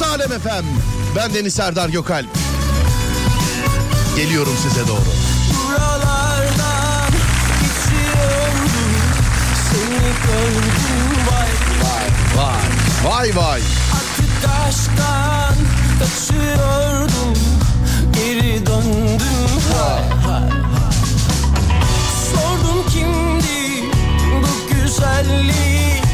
Burası Alem Efem. Ben Deniz Serdar Gökalp. Geliyorum size doğru. Buralardan Seni gördüm vay Vay vay. Artık aşktan kaçıyordum Geri döndüm hay hay. Sordum kimdi bu güzellik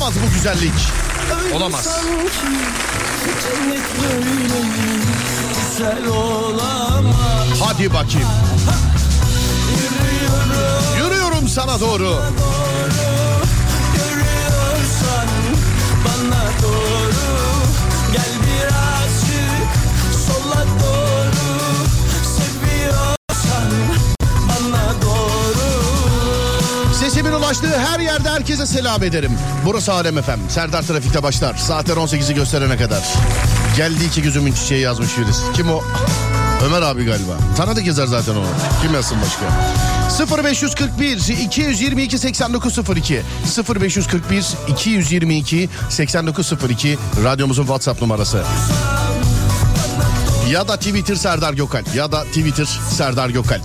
olamaz bu güzellik. Olamaz. Hadi bakayım. Yürüyorum sana doğru. Bana doğru ulaştığı her yerde herkese selam ederim. Burası Alem Efem. Serdar Trafik'te başlar. Saatler 18'i gösterene kadar. Geldi iki gözümün çiçeği yazmış birisi. Kim o? Ömer abi galiba. Tanıdık yazar zaten onu. Kim yazsın başka? 0541 222 8902 0541 222 8902 radyomuzun WhatsApp numarası. Ya da Twitter Serdar Gökalp ya da Twitter Serdar Gökalp.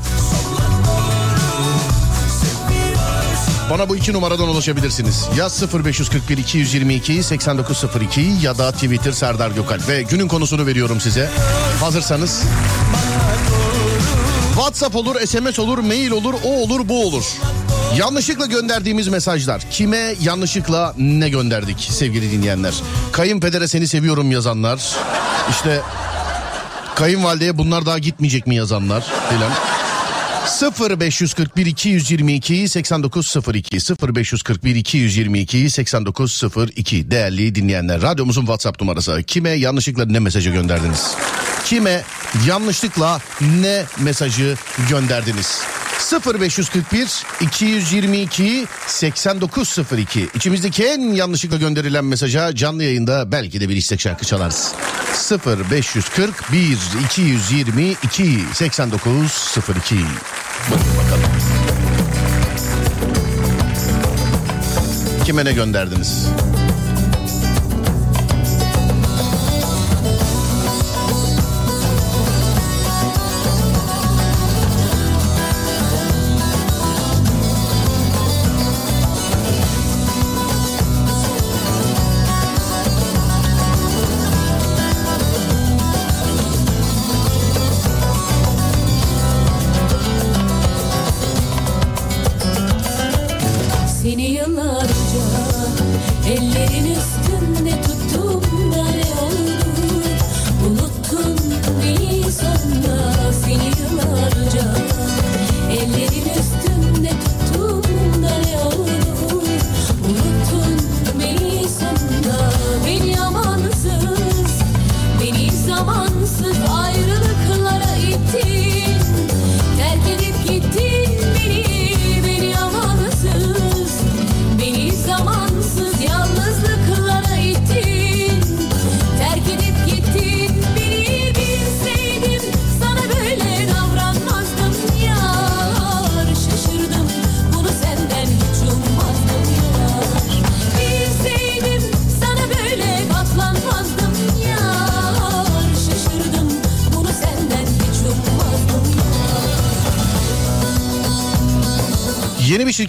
Bana bu iki numaradan ulaşabilirsiniz. Ya 0541 222 8902 ya da Twitter Serdar Gökalp. Ve günün konusunu veriyorum size. Hazırsanız. WhatsApp olur, SMS olur, mail olur, o olur, bu olur. Yanlışlıkla gönderdiğimiz mesajlar. Kime yanlışlıkla ne gönderdik sevgili dinleyenler? Kayınpedere seni seviyorum yazanlar. İşte kayınvalideye bunlar daha gitmeyecek mi yazanlar filan. 0541 222 8902 0541 222 8902 değerli dinleyenler radyomuzun WhatsApp numarası kime yanlışlıkla ne mesajı gönderdiniz? Kime yanlışlıkla ne mesajı gönderdiniz? 0541 222 8902 İçimizdeki en yanlışlıkla gönderilen mesaja canlı yayında belki de bir istek şarkı çalarız. 0541 222 8902 Bakın bakalım. Kime ne gönderdiniz?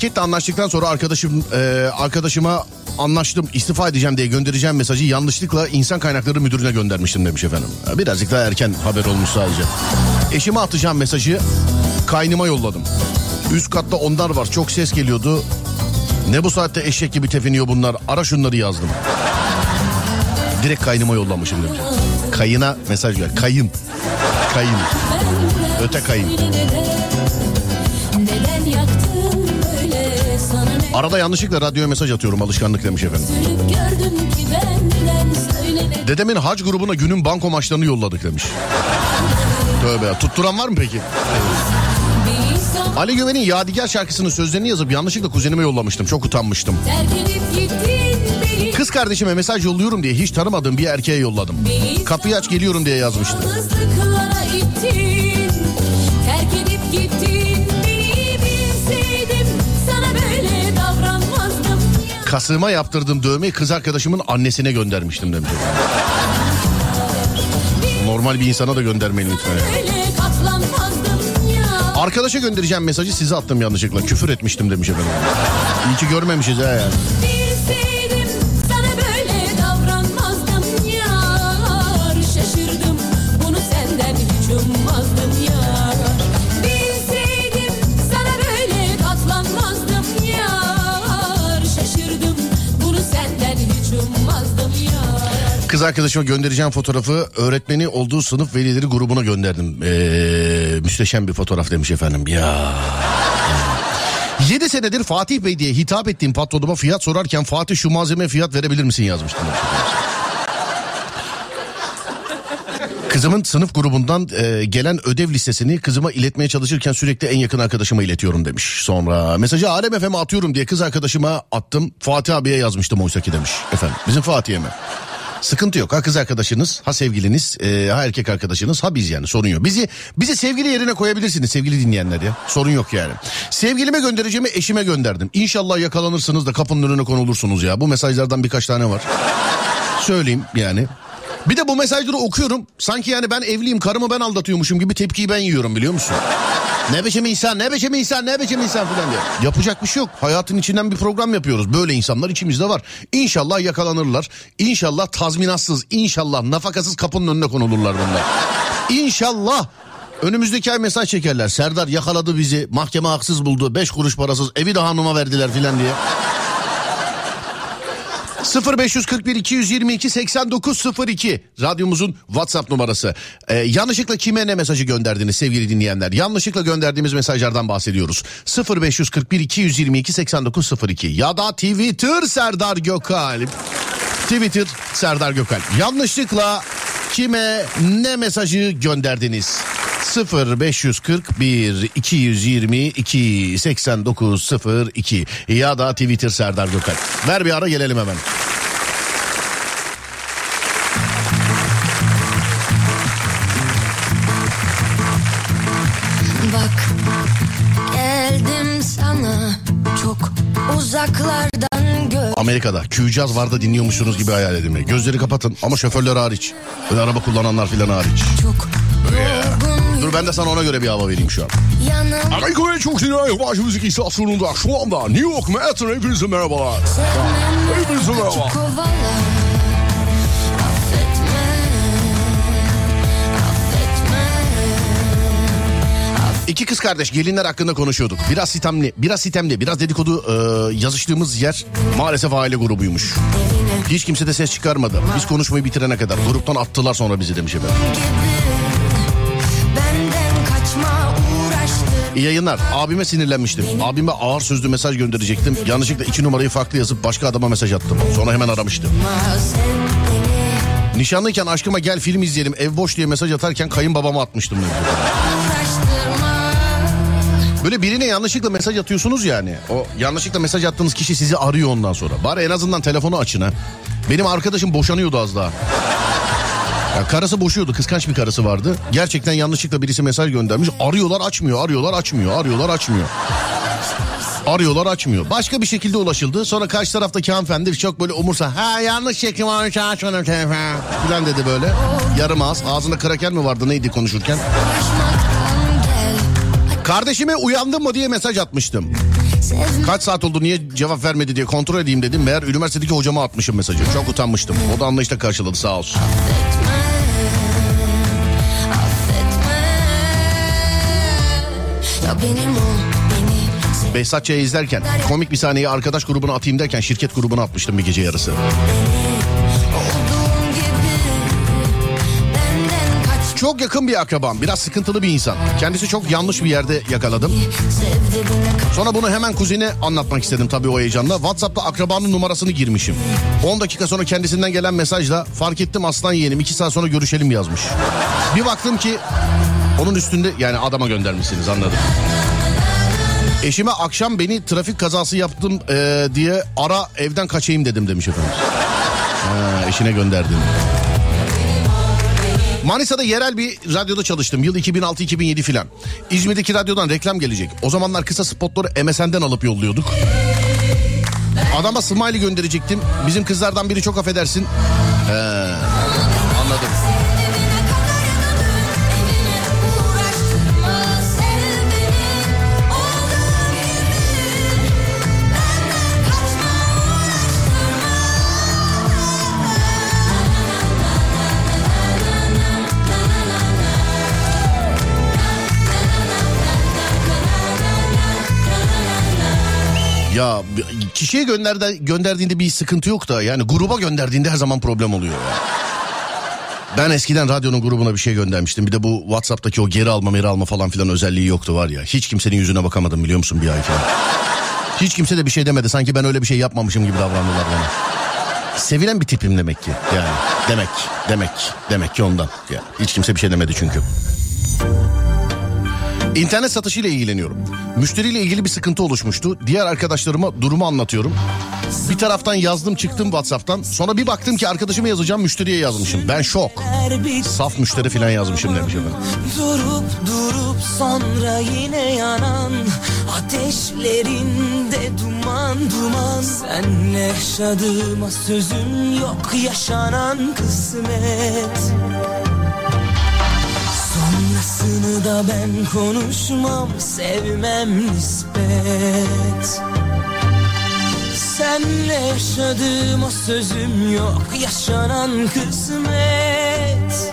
Şirketle anlaştıktan sonra arkadaşım e, arkadaşıma anlaştım istifa edeceğim diye göndereceğim mesajı yanlışlıkla insan kaynakları müdürüne göndermiştim demiş efendim. Birazcık daha erken haber olmuş sadece. Eşime atacağım mesajı kaynıma yolladım. Üst katta onlar var çok ses geliyordu. Ne bu saatte eşek gibi tepiniyor bunlar ara şunları yazdım. Direkt kaynıma yollamışım demiş. Kayına mesaj ver. Kayın. Kayın. Öte kayın. Arada yanlışlıkla radyoya mesaj atıyorum alışkanlık demiş efendim. Dedemin hac grubuna günün banko maçlarını yolladık demiş. Tövbe ya. Tutturan var mı peki? Ali Gömen'in Yadigar şarkısının sözlerini yazıp yanlışlıkla kuzenime yollamıştım. Çok utanmıştım. Kız kardeşime mesaj yolluyorum diye hiç tanımadığım bir erkeğe yolladım. Kapıyı aç geliyorum diye ittin Terk edip gittin Kasığıma yaptırdığım dövmeyi kız arkadaşımın annesine göndermiştim demiş. Normal bir insana da göndermeyin lütfen. Arkadaşa göndereceğim mesajı size attım yanlışlıkla. Küfür etmiştim demiş efendim. İyi ki görmemişiz ha yani. Kız arkadaşıma göndereceğim fotoğrafı öğretmeni olduğu sınıf velileri grubuna gönderdim. Ee, müsteşem bir fotoğraf demiş efendim. Ya. 7 senedir Fatih Bey diye hitap ettiğim patronuma fiyat sorarken Fatih şu malzeme fiyat verebilir misin yazmıştım. Kızımın sınıf grubundan e, gelen ödev listesini kızıma iletmeye çalışırken sürekli en yakın arkadaşıma iletiyorum demiş. Sonra mesajı Alem FM'e atıyorum diye kız arkadaşıma attım. Fatih abiye yazmıştım oysa demiş. Efendim bizim Fatih'e mi? Sıkıntı yok. Ha kız arkadaşınız, ha sevgiliniz, e, ha erkek arkadaşınız, ha biz yani sorun yok. Bizi bizi sevgili yerine koyabilirsiniz sevgili dinleyenler ya. Sorun yok yani. Sevgilime göndereceğimi eşime gönderdim. İnşallah yakalanırsınız da kapının önüne konulursunuz ya. Bu mesajlardan birkaç tane var. Söyleyeyim yani. Bir de bu mesajları okuyorum. Sanki yani ben evliyim karımı ben aldatıyormuşum gibi tepkiyi ben yiyorum biliyor musun? Ne biçim insan ne biçim insan ne biçim insan falan diye. Yapacak bir şey yok. Hayatın içinden bir program yapıyoruz. Böyle insanlar içimizde var. İnşallah yakalanırlar. İnşallah tazminatsız, inşallah nafakasız kapının önüne konulurlar bunlar. İnşallah Önümüzdeki ay mesaj çekerler. Serdar yakaladı bizi. Mahkeme haksız buldu. Beş kuruş parasız. Evi de hanıma verdiler filan diye. 0541 222 8902 radyomuzun WhatsApp numarası. Ee, yanlışlıkla kime ne mesajı gönderdiniz sevgili dinleyenler? Yanlışlıkla gönderdiğimiz mesajlardan bahsediyoruz. 0541 222 8902 ya da Twitter Serdar Gökalp. Twitter Serdar Gökalp. Yanlışlıkla kime ne mesajı gönderdiniz? 0541 222 8902 ya da Twitter Serdar Gökalp. Ver bir ara gelelim hemen. Bak geldim sana çok uzaklardan gör. Amerika'da Q-Caz vardı dinliyormuşsunuz gibi hayal edin. Gözleri kapatın ama şoförler hariç. Böyle araba kullananlar filan hariç. Çok yorgun Dur ben de sana ona göre bir hava vereyim şu an. Amerika'ya çok dinleyen yabancı müzik istasyonunda şu anda New York Manhattan hepinize merhabalar. Hepinize merhaba. İki kız kardeş gelinler hakkında konuşuyorduk. Biraz sitemli, biraz sitemli, biraz dedikodu e, yazıştığımız yer maalesef aile grubuymuş. Hiç kimse de ses çıkarmadı. Biz konuşmayı bitirene kadar. Gruptan attılar sonra bizi demiş efendim. İyi yayınlar. Abime sinirlenmiştim. Abime ağır sözlü mesaj gönderecektim. Yanlışlıkla iki numarayı farklı yazıp başka adama mesaj attım. Sonra hemen aramıştım. Nişanlıyken aşkıma gel film izleyelim ev boş diye mesaj atarken kayınbabama atmıştım. Böyle birine yanlışlıkla mesaj atıyorsunuz yani. O yanlışlıkla mesaj attığınız kişi sizi arıyor ondan sonra. Bari en azından telefonu açın ha. Benim arkadaşım boşanıyordu az daha. Ya karısı boşuyordu kıskanç bir karısı vardı. Gerçekten yanlışlıkla birisi mesaj göndermiş. Arıyorlar açmıyor arıyorlar açmıyor arıyorlar açmıyor. Arıyorlar açmıyor. Başka bir şekilde ulaşıldı. Sonra karşı taraftaki hanımefendi çok böyle umursa. Ha yanlış çekim varmış açmadım telefon. Falan dedi böyle. Yarım ağız. Ağzında kraker mi vardı neydi konuşurken. Kardeşime uyandın mı diye mesaj atmıştım. Kaç saat oldu niye cevap vermedi diye kontrol edeyim dedim. Meğer üniversitedeki hocama atmışım mesajı. Çok utanmıştım. O da anlayışla karşıladı sağ olsun. Behzat Ç'yi izlerken komik bir sahneyi arkadaş grubuna atayım derken şirket grubuna atmıştım bir gece yarısı. Çok yakın bir akrabam. Biraz sıkıntılı bir insan. Kendisi çok yanlış bir yerde yakaladım. Sonra bunu hemen kuzine anlatmak istedim tabii o heyecanla. WhatsApp'ta akrabanın numarasını girmişim. 10 dakika sonra kendisinden gelen mesajla fark ettim aslan yeğenim 2 saat sonra görüşelim yazmış. Bir baktım ki onun üstünde yani adama göndermişsiniz anladım. Eşime akşam beni trafik kazası yaptım eee, diye ara evden kaçayım dedim demiş efendim. Ha, eşine gönderdim. Manisa'da yerel bir radyoda çalıştım. Yıl 2006-2007 filan. İzmir'deki radyodan reklam gelecek. O zamanlar kısa spotları MSN'den alıp yolluyorduk. Adama smiley gönderecektim. Bizim kızlardan biri çok affedersin. He, kişiye gönderdi, gönderdiğinde bir sıkıntı yok da yani gruba gönderdiğinde her zaman problem oluyor. Ben eskiden radyonun grubuna bir şey göndermiştim. Bir de bu WhatsApp'taki o geri alma geri alma falan filan özelliği yoktu var ya. Hiç kimsenin yüzüne bakamadım biliyor musun bir ay falan. Hiç kimse de bir şey demedi. Sanki ben öyle bir şey yapmamışım gibi davrandılar bana. Sevilen bir tipim demek ki. Yani demek, demek, demek ki ondan. Ya, hiç kimse bir şey demedi çünkü. İnternet satışıyla ilgileniyorum. Müşteriyle ilgili bir sıkıntı oluşmuştu. Diğer arkadaşlarıma durumu anlatıyorum. Bir taraftan yazdım çıktım WhatsApp'tan. Sonra bir baktım ki arkadaşıma yazacağım müşteriye yazmışım. Ben şok. Saf müşteri falan yazmışım demiş efendim. Durup durup sonra yine yanan Ateşlerinde duman duman Senle yaşadığıma sözüm yok yaşanan kısmet Sonrasını da ben konuşmam sevmem nispet Senle yaşadığıma sözüm yok yaşanan kısmet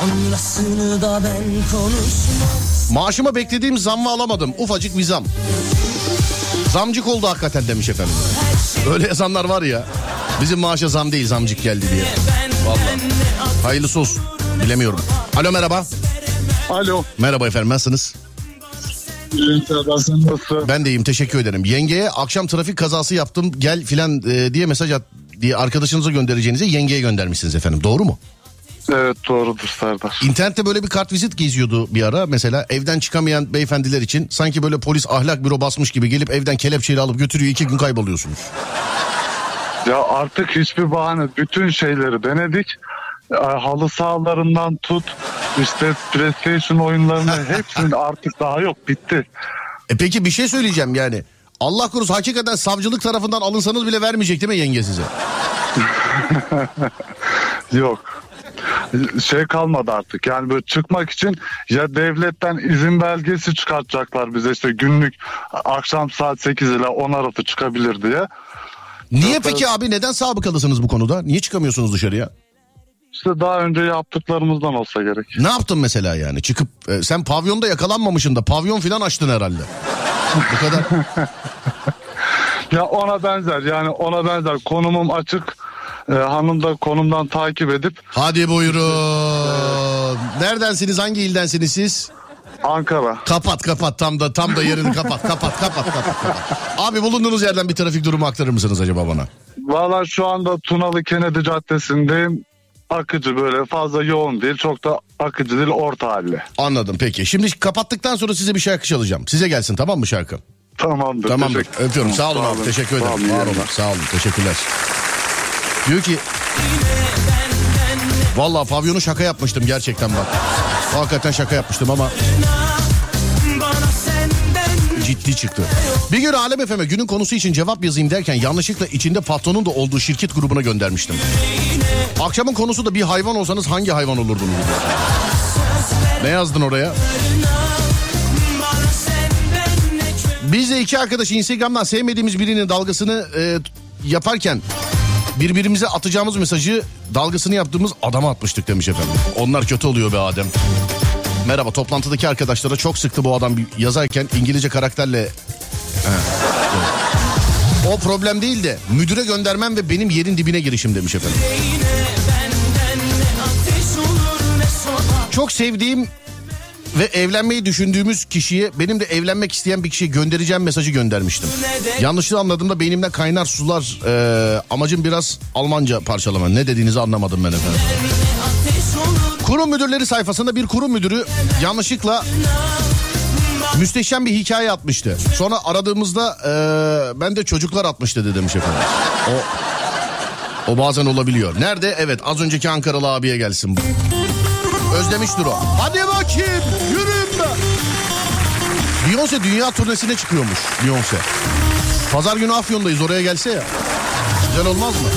Sonrasını da ben konuşmam Maaşıma beklediğim zammı alamadım. Ufacık bir zam. Zamcık oldu hakikaten demiş efendim. Öyle yazanlar var ya. Bizim maaşa zam değil zamcık geldi diye. Vallahi. Hayırlısı olsun. Bilemiyorum. Alo merhaba. Alo. Merhaba efendim nasılsınız? Ben de iyiyim teşekkür ederim. Yengeye akşam trafik kazası yaptım gel filan e, diye mesaj at diye arkadaşınıza göndereceğinize yengeye göndermişsiniz efendim. Doğru mu? Evet doğrudur Serdar. İnternette böyle bir kartvizit geziyordu bir ara mesela evden çıkamayan beyefendiler için sanki böyle polis ahlak büro basmış gibi gelip evden kelepçeyle alıp götürüyor iki gün kayboluyorsunuz. Ya artık hiçbir bahane bütün şeyleri denedik. E, Halı sahalarından tut işte PlayStation oyunlarını hepsinin artık daha yok bitti. E peki bir şey söyleyeceğim yani. Allah korusun hakikaten savcılık tarafından alınsanız bile vermeyecek değil mi yenge size? Yok. Şey kalmadı artık yani böyle çıkmak için ya devletten izin belgesi çıkartacaklar bize işte günlük akşam saat 8 ile 10 arası çıkabilir diye. Niye peki abi neden sabıkalısınız bu konuda? Niye çıkamıyorsunuz dışarıya? İşte daha önce yaptıklarımızdan olsa gerek. Ne yaptın mesela yani? Çıkıp e, sen pavyonda yakalanmamışsın da pavyon filan açtın herhalde. Bu kadar. Ya ona benzer yani ona benzer konumum açık. Ee, hanım da konumdan takip edip Hadi buyurun. Neredensiniz? Hangi ildensiniz siz? Ankara. Kapat kapat tam da tam da yerini kapat kapat kapat kapat. kapat. Abi bulunduğunuz yerden bir trafik durumu aktarır mısınız acaba bana? Valla şu anda Tunalı Kennedy Caddesi'ndeyim. Akıcı böyle fazla yoğun değil çok da akıcı değil orta halli. Anladım peki. Şimdi kapattıktan sonra size bir şarkı çalacağım. Size gelsin tamam mı şarkı? Tamamdır. Tamamdır. teşekkür- Öpüyorum. Sağ olun abi. Teşekkür Sağ ederim. olun, iyi Var olun. Sağ olun. Teşekkürler. Diyor ki Vallahi pavyonu şaka yapmıştım gerçekten bak. Hakikaten şaka yapmıştım ama ciddi çıktı. Bir gün Alem FM'e günün konusu için cevap yazayım derken yanlışlıkla içinde patronun da olduğu şirket grubuna göndermiştim. Akşamın konusu da bir hayvan olsanız hangi hayvan olurdunuz? Ne yazdın oraya? Biz de iki arkadaş Instagram'dan sevmediğimiz birinin dalgasını e, yaparken birbirimize atacağımız mesajı dalgasını yaptığımız adama atmıştık demiş efendim. Onlar kötü oluyor be Adem. Merhaba toplantıdaki arkadaşlara çok sıktı bu adam yazarken İngilizce karakterle... O problem değil de müdüre göndermem ve benim yerin dibine girişim demiş efendim. Çok sevdiğim ve evlenmeyi düşündüğümüz kişiye benim de evlenmek isteyen bir kişiye göndereceğim mesajı göndermiştim. Yanlışlığı anladığımda beynimden kaynar sular e, amacım biraz Almanca parçalama. Ne dediğinizi anlamadım ben efendim. Kurum müdürleri sayfasında bir kurum müdürü yanlışlıkla müsteşem bir hikaye atmıştı. Sonra aradığımızda e, ben de çocuklar atmış dedi efendim. O, o bazen olabiliyor. Nerede? Evet az önceki Ankaralı abiye gelsin bu. Özlemiştir o. Hadi bakayım yürüyün be. Beyoncé dünya turnesine çıkıyormuş Beyoncé. Pazar günü Afyon'dayız oraya gelse ya. Güzel olmaz mı?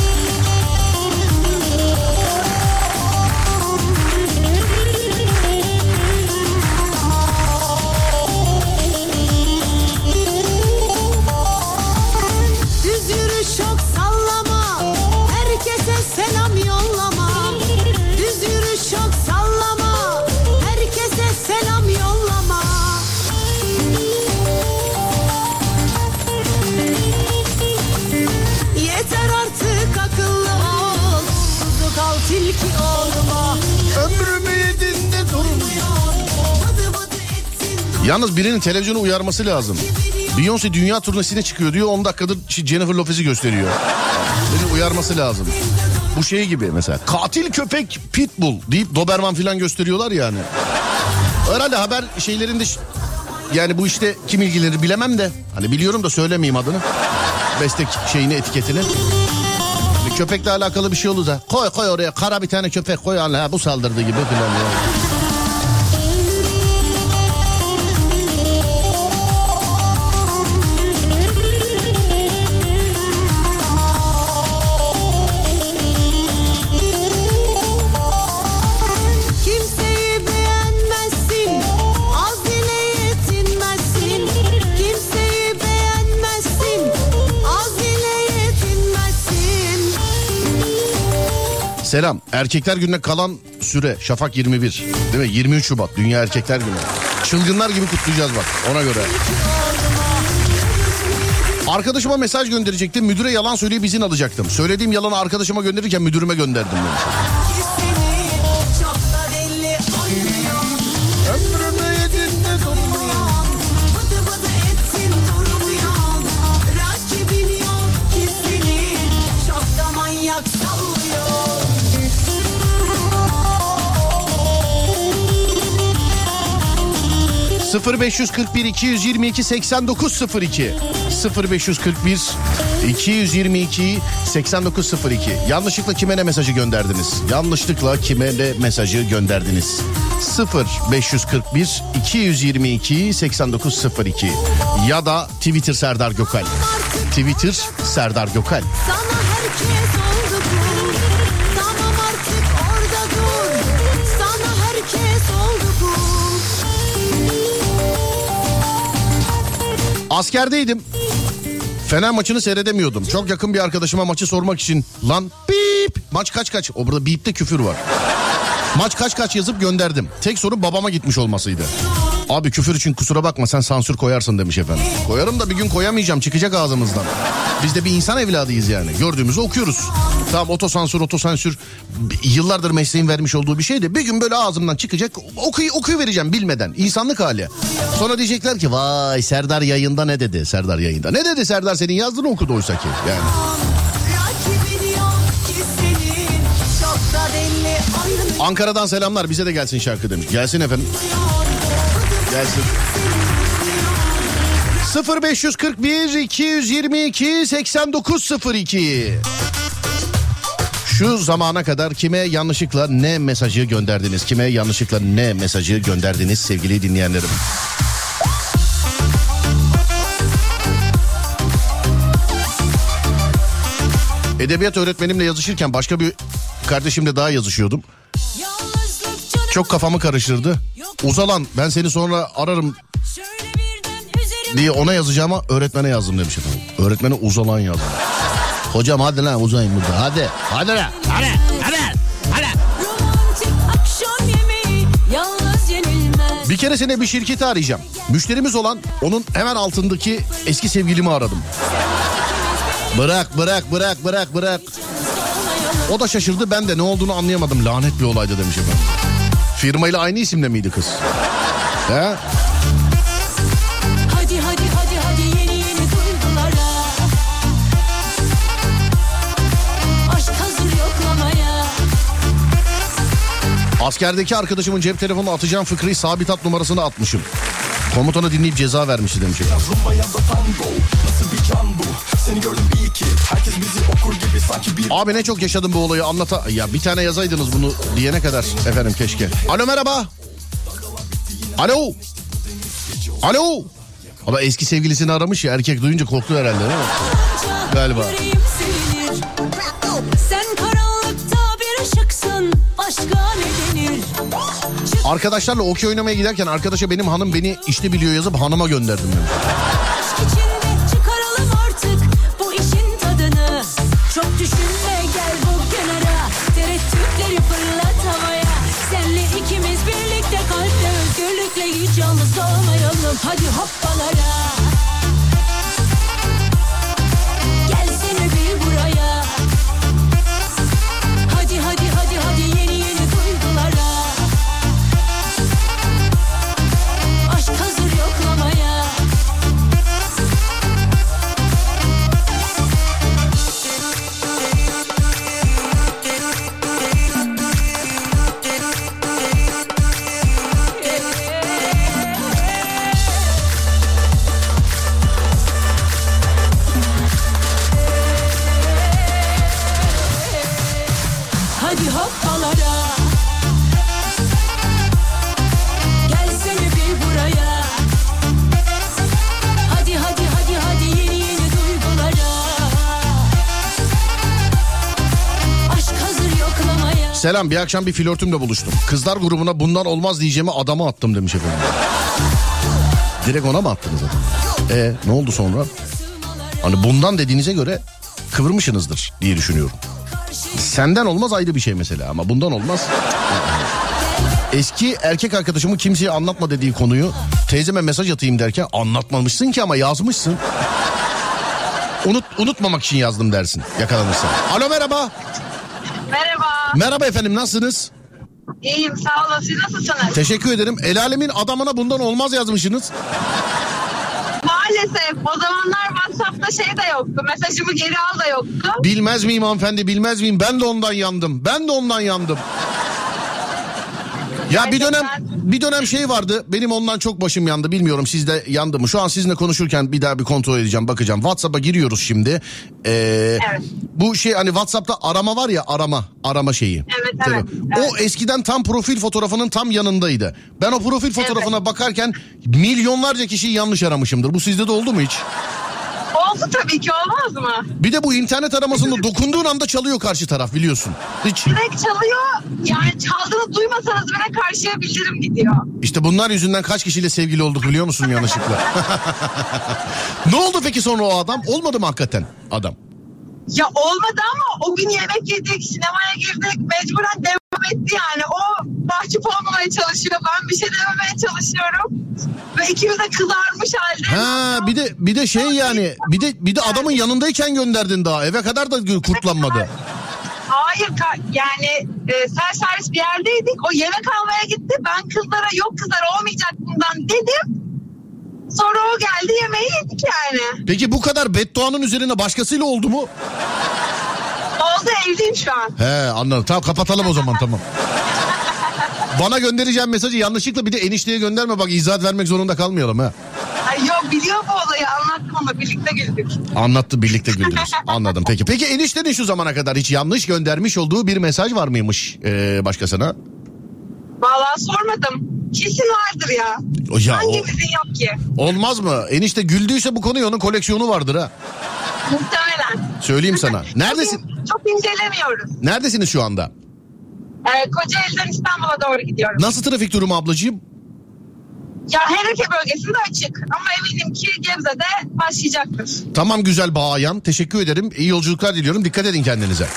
Yalnız birinin televizyonu uyarması lazım. Beyoncé dünya turnesine çıkıyor diyor 10 dakikadır Jennifer Lopez'i gösteriyor. Beni uyarması lazım. Bu şey gibi mesela katil köpek pitbull deyip Doberman falan gösteriyorlar yani. Herhalde haber şeylerinde yani bu işte kim ilgilenir bilemem de hani biliyorum da söylemeyeyim adını. Bestek şeyini etiketini. Hani köpekle alakalı bir şey olursa koy koy oraya kara bir tane köpek koy Allah bu saldırdı gibi falan. Yani. Selam. Erkekler gününe kalan süre Şafak 21. Değil mi? 23 Şubat Dünya Erkekler Günü. Çılgınlar gibi kutlayacağız bak ona göre. Arkadaşıma mesaj gönderecektim. Müdüre yalan söyleyip izin alacaktım. Söylediğim yalanı arkadaşıma gönderirken müdürüme gönderdim demiş. 0541 222 8902 0541 222 8902 Yanlışlıkla kime ne mesajı gönderdiniz? Yanlışlıkla kime ne mesajı gönderdiniz? 0541 222 8902 ya da Twitter Serdar Gökal. Twitter Serdar Gökal. Sana Askerdeydim. Fener maçını seyredemiyordum. Çok yakın bir arkadaşıma maçı sormak için lan bip maç kaç kaç. O burada bipte küfür var. Maç kaç kaç yazıp gönderdim. Tek sorun babama gitmiş olmasıydı. Abi küfür için kusura bakma sen sansür koyarsın demiş efendim. Koyarım da bir gün koyamayacağım çıkacak ağzımızdan. Biz de bir insan evladıyız yani. Gördüğümüzü okuyoruz. Tamam otosansür otosansür yıllardır mesleğin vermiş olduğu bir şey de bir gün böyle ağzımdan çıkacak okuyu, okuyu vereceğim bilmeden. insanlık hali. Sonra diyecekler ki vay Serdar yayında ne dedi Serdar yayında. Ne dedi Serdar senin yazdığını okudu oysa ki yani. Ankara'dan selamlar bize de gelsin şarkı demiş. Gelsin efendim. Gelsin. 0541 222 8902 Şu zamana kadar kime yanlışlıkla ne mesajı gönderdiniz? Kime yanlışlıkla ne mesajı gönderdiniz sevgili dinleyenlerim? Edebiyat öğretmenimle yazışırken başka bir kardeşimle daha yazışıyordum. Çok kafamı karıştırdı. Uzalan ben seni sonra ararım diye ona yazacağıma öğretmene yazdım demiş efendim. Öğretmene uzalan yazdım. Hocam hadi lan uzayın burada hadi. Hadi lan hadi hadi hadi. Bir kere sene bir şirketi arayacağım. Müşterimiz olan onun hemen altındaki eski sevgilimi aradım. Bırak bırak bırak bırak bırak. O da şaşırdı ben de ne olduğunu anlayamadım. Lanet bir olaydı demiş efendim. Firmayla aynı isimde miydi kız? He? Hadi hadi hadi hadi yeni yeni duygulara. Aşk hazır yoklamaya. Askerdeki arkadaşımın cep telefonuna atacağım fıkrayı sabit hat numarasına atmışım. Komutanı dinleyip ceza vermişti demiş efendim. Abi ne çok yaşadım bu olayı anlata... Ya bir tane yazaydınız bunu diyene kadar efendim keşke. Alo merhaba. Alo. Alo. Ama eski sevgilisini aramış ya erkek duyunca korktu herhalde değil mi? Galiba. Bir Arkadaşlarla okey oynamaya giderken arkadaşa benim hanım beni işte biliyor yazıp hanıma gönderdim demiş. Selam bir akşam bir flörtümle buluştum. Kızlar grubuna bundan olmaz diyeceğimi adama attım demiş efendim. Direkt ona mı attınız adamı? E ne oldu sonra? Hani bundan dediğinize göre kıvırmışsınızdır diye düşünüyorum. Senden olmaz ayrı bir şey mesela ama bundan olmaz. Eski erkek arkadaşımın kimseye anlatma dediği konuyu teyzeme mesaj atayım derken anlatmamışsın ki ama yazmışsın. Unut, unutmamak için yazdım dersin yakalanırsan. Alo merhaba. Merhaba. Merhaba efendim nasılsınız? İyiyim sağ olun. Siz nasılsınız? Teşekkür ederim. El alemin adamına bundan olmaz yazmışsınız. Maalesef o zamanlar WhatsApp'ta şey de yoktu. Mesajımı geri al da yoktu. Bilmez miyim hanımefendi bilmez miyim? Ben de ondan yandım. Ben de ondan yandım. Ya bir dönem bir dönem şey vardı. Benim ondan çok başım yandı. Bilmiyorum sizde yandı mı? Şu an sizinle konuşurken bir daha bir kontrol edeceğim, bakacağım. WhatsApp'a giriyoruz şimdi. Ee, Evet. Bu şey hani WhatsApp'ta arama var ya arama, arama şeyi. Evet, Tabii. evet, O eskiden tam profil fotoğrafının tam yanındaydı. Ben o profil fotoğrafına bakarken milyonlarca kişiyi yanlış aramışımdır. Bu sizde de oldu mu hiç? Oldu tabii ki olmaz mı? Bir de bu internet aramasında dokunduğun anda çalıyor karşı taraf biliyorsun. Hiç. Direkt çalıyor. Yani çaldığını duymasanız bile karşıya bildirim gidiyor. İşte bunlar yüzünden kaç kişiyle sevgili olduk biliyor musun yanlışlıkla? ne oldu peki sonra o adam? Olmadı mı hakikaten adam? Ya olmadı ama o gün yemek yedik, sinemaya girdik. Mecburen devam etti yani. O mahcup olmamaya çalışıyor. Ben bir şey dememeye çalışıyorum. Ve ikimiz de kızarmış halde. Ha bir de bir de şey yani bir de bir de adamın yanındayken gönderdin daha eve kadar da kurtlanmadı. Hayır yani e, servis bir yerdeydik. O yemek almaya gitti. Ben kızlara yok kızlar olmayacak bundan dedim. Sonra o geldi yemeği yedik yani. Peki bu kadar bedduanın üzerine başkasıyla oldu mu? Oldu evliyim şu an. He anladım tamam kapatalım o zaman tamam. Bana göndereceğim mesajı yanlışlıkla bir de enişteye gönderme bak izahat vermek zorunda kalmayalım ha. Ay yok biliyor bu olayı anlattım ona birlikte güldük. Anlattı birlikte güldünüz. Anladım peki. Peki eniştenin şu zamana kadar hiç yanlış göndermiş olduğu bir mesaj var mıymış ee, başkasına? Vallahi sormadım. Kesin vardır ya. O ya o, Hangimizin yok ki? olmaz mı? Enişte güldüyse bu konuyu onun koleksiyonu vardır ha. Muhtemelen. Söyleyeyim sana. Neredesin? Çok, çok incelemiyoruz. Neredesiniz şu anda? Ee, Kocaeli'den İstanbul'a doğru gidiyorum. Nasıl trafik durumu ablacığım? Ya her ülke bölgesinde açık ama eminim ki Gebze'de başlayacaktır. Tamam güzel bayan. Teşekkür ederim. İyi yolculuklar diliyorum. Dikkat edin kendinize.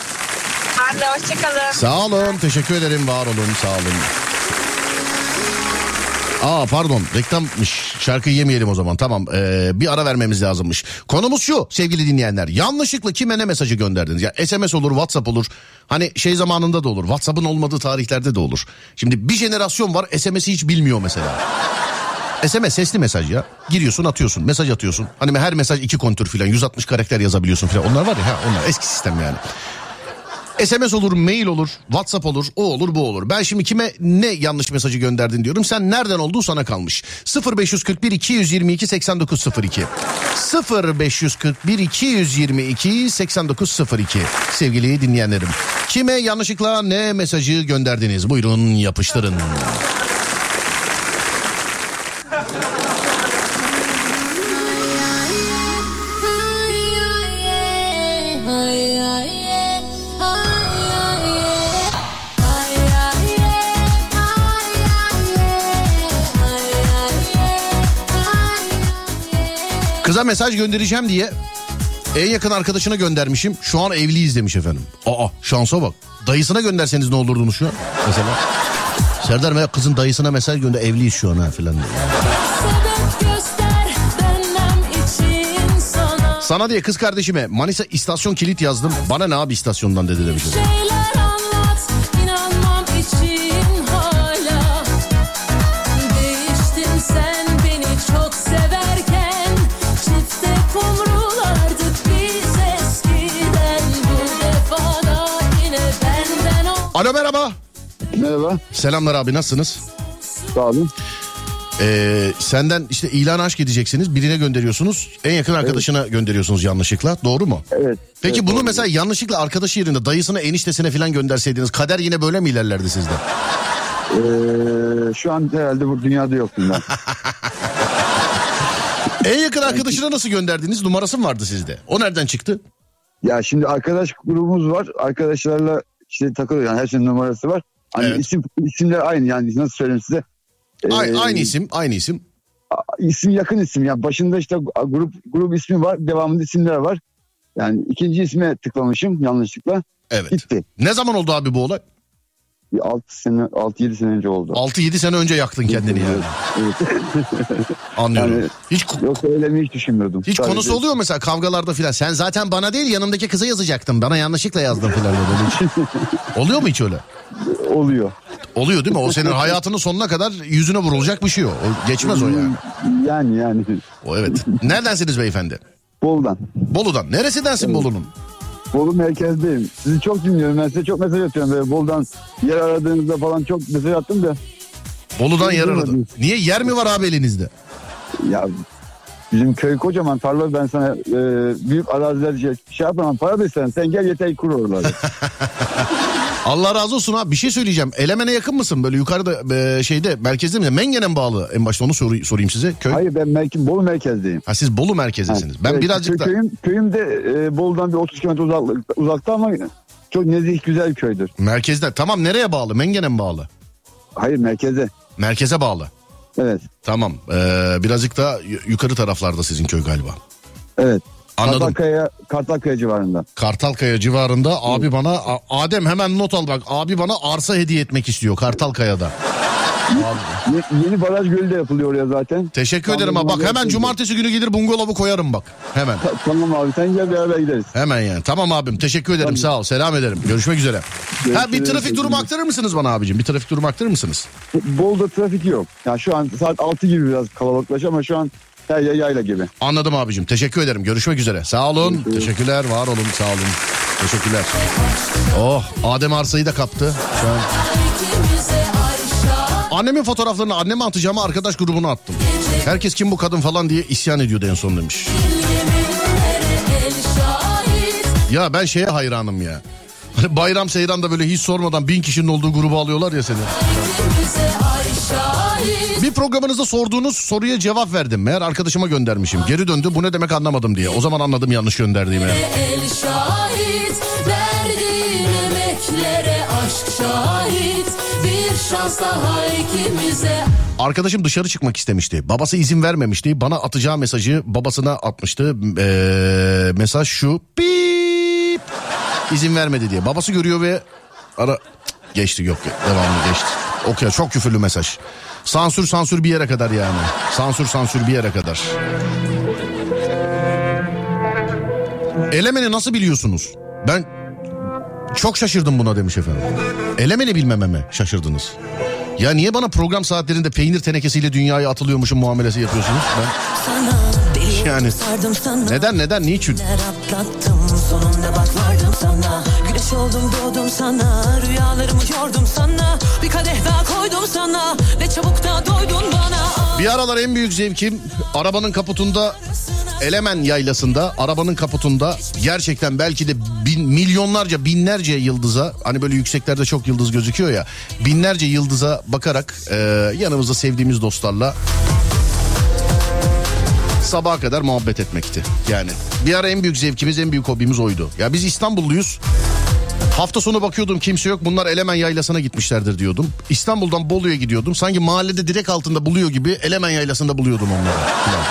Ben de hoşçakalın. Sağ olun. Teşekkür ederim. Var olun. Sağ olun. Aa pardon reklammış şarkıyı yemeyelim o zaman tamam ee, bir ara vermemiz lazımmış. Konumuz şu sevgili dinleyenler yanlışlıkla kime ne mesajı gönderdiniz ya SMS olur WhatsApp olur hani şey zamanında da olur WhatsApp'ın olmadığı tarihlerde de olur. Şimdi bir jenerasyon var SMS'i hiç bilmiyor mesela. SMS sesli mesaj ya. Giriyorsun atıyorsun mesaj atıyorsun. Hani her mesaj iki kontür filan 160 karakter yazabiliyorsun filan. Onlar var ya ha, onlar eski sistem yani. SMS olur, mail olur, WhatsApp olur, o olur, bu olur. Ben şimdi kime ne yanlış mesajı gönderdin diyorum. Sen nereden olduğu sana kalmış. 0541 222 8902. 0541 222 8902. Sevgili dinleyenlerim. Kime yanlışlıkla ne mesajı gönderdiniz? Buyurun yapıştırın. Kıza mesaj göndereceğim diye en yakın arkadaşına göndermişim. Şu an evliyiz demiş efendim. Aa şansa bak. Dayısına gönderseniz ne olurdunuz şu an mesela? Serdar veya kızın dayısına mesaj gönder evliyiz şu an ha filan sana Sana diye kız kardeşime Manisa istasyon kilit yazdım. Bana ne abi istasyondan dedi demiş. efendim. Alo merhaba. Merhaba. Selamlar abi nasılsınız? Sağ olun. Ee, senden işte ilan aşk edeceksiniz. Birine gönderiyorsunuz. En yakın arkadaşına gönderiyorsunuz yanlışlıkla. Doğru mu? Evet. Peki evet, bunu doğru. mesela yanlışlıkla arkadaşı yerine dayısına eniştesine falan gönderseydiniz kader yine böyle mi ilerlerdi sizde? Ee, şu an herhalde bu dünyada yoktum ben. En yakın arkadaşına nasıl gönderdiniz? Numarası mı vardı sizde? O nereden çıktı? ya şimdi arkadaş grubumuz var. Arkadaşlarla işte takılıyor yani her şeyin numarası var. Hani Evet. isim isimler aynı yani nasıl söyleyeyim size? Ee, A- aynı isim, aynı isim. isim yakın isim yani başında işte grup grup ismi var devamında isimler var. Yani ikinci isme tıklamışım yanlışlıkla Evet. gitti. Ne zaman oldu abi bu olay? Bir 6 sene 6-7 sene önce oldu. 6-7 sene önce yaktın kendini yani. Evet. Anlıyorum. Yani- hiç Yoksa öyle hiç düşünmüyordum. hiç Sadece- konusu oluyor mesela kavgalarda filan. Sen zaten bana değil yanımdaki kıza yazacaktın. Bana yanlışlıkla yazdın filan. böyle oluyor mu hiç öyle? Oluyor. Oluyor değil mi? O senin hayatının sonuna kadar yüzüne vurulacak bir şey o. o geçmez o yani. Yani yani O evet. Neredensiniz beyefendi? Bolu'dan. Bolu'dan. Neresindensin Bolu'nun? Bolu merkezdeyim. Sizi çok dinliyorum. Ben size çok mesaj atıyorum. Böyle Bolu'dan yer aradığınızda falan çok mesaj attım da. Bolu'dan yer Duymadım. aradı. Niye yer mi var abi elinizde? Ya bizim köy kocaman tarla ben sana e, büyük araziler şey, şey yapamam. Para da. Sen gel yeter kur oraları. Allah razı olsun abi bir şey söyleyeceğim. Elemen'e yakın mısın? Böyle yukarıda e, şeyde merkezde mi? Mengen'e bağlı? En başta onu soru- sorayım size. Köy. Hayır ben merke, Bolu merkezdeyim. Ha siz Bolu merkezisiniz. Ben Evet, birazcık da köyüm, köyüm de e, Bolu'dan bir 30 kilometre uzak, uzakta ama çok nezih güzel köydür. merkezde. Tamam nereye bağlı? Mengen'e mi bağlı? Hayır merkeze. Merkeze bağlı. Evet. Tamam. Ee, birazcık da y- yukarı taraflarda sizin köy galiba. Evet. Anladım. Kartalkaya, Kartalkaya civarında. Kartalkaya civarında abi bana Adem hemen not al bak. Abi bana arsa hediye etmek istiyor Kartalkaya'da. Abi, Ye- yeni baraj gölü de yapılıyor oraya zaten. teşekkür Tamam, ederim abi. Bak tamam, hemen yapıldı. cumartesi günü gelir bungalovu koyarım bak. Hemen. Ta- Tamam abi sen gel beraber gideriz. Hemen yani. Tamam abim teşekkür ederim sağ ol. Selam ederim. Görüşmek üzere. Ha bir trafik durumu aktarır mısınız bana abicim? Bir trafik durumu aktarır mısınız? Bolda trafik yok. Ya şu an saat 6 gibi biraz kalabalıklaş ama şu an yer yayla gibi. Anladım abicim. Teşekkür ederim. Görüşmek üzere. Sağ olun. Teşekkürler. Var olun. Sağ olun. Teşekkürler. Oh Adem arsayı da kaptı. Şu an. Annemin fotoğraflarını anneme atacağıma arkadaş grubuna attım. Herkes kim bu kadın falan diye isyan ediyordu en son demiş. Ya ben şeye hayranım ya. Hani bayram seyranda böyle hiç sormadan bin kişinin olduğu grubu alıyorlar ya seni. Bir programınızda sorduğunuz soruya cevap verdim. Meğer arkadaşıma göndermişim. Geri döndü bu ne demek anlamadım diye. O zaman anladım yanlış gönderdiğimi. el şahit Verdiğin emek Göklere aşk şahit Bir şans daha ikimize Arkadaşım dışarı çıkmak istemişti. Babası izin vermemişti. Bana atacağı mesajı babasına atmıştı. Ee, mesaj şu. Bip. İzin vermedi diye. Babası görüyor ve ara geçti yok devamını geçti. Okuyor çok küfürlü mesaj. Sansür sansür bir yere kadar yani. Sansür sansür bir yere kadar. Elemeni nasıl biliyorsunuz? Ben çok şaşırdım buna demiş efendim. Elemeni bilmeme mi şaşırdınız? Ya niye bana program saatlerinde peynir tenekesiyle dünyaya atılıyormuşum muamelesi yapıyorsunuz? Ben... sana Yani. Neden neden niçin? Sonunda bak vardım sana. Güneş oldum doğdum sana. Rüyalarımı yordum sana. Bir kadeh daha koydum sana. Ne çabuk da doydun bana. Bir aralar en büyük zevkim arabanın kaputunda Elemen yaylasında arabanın kaputunda gerçekten belki de bin, milyonlarca binlerce yıldıza hani böyle yükseklerde çok yıldız gözüküyor ya binlerce yıldıza bakarak e, yanımızda sevdiğimiz dostlarla sabaha kadar muhabbet etmekti. Yani bir ara en büyük zevkimiz en büyük hobimiz oydu. Ya biz İstanbulluyuz. Hafta sonu bakıyordum kimse yok bunlar Elemen Yaylası'na gitmişlerdir diyordum. İstanbul'dan Bolu'ya gidiyordum. Sanki mahallede direkt altında buluyor gibi Elemen Yaylası'nda buluyordum onları.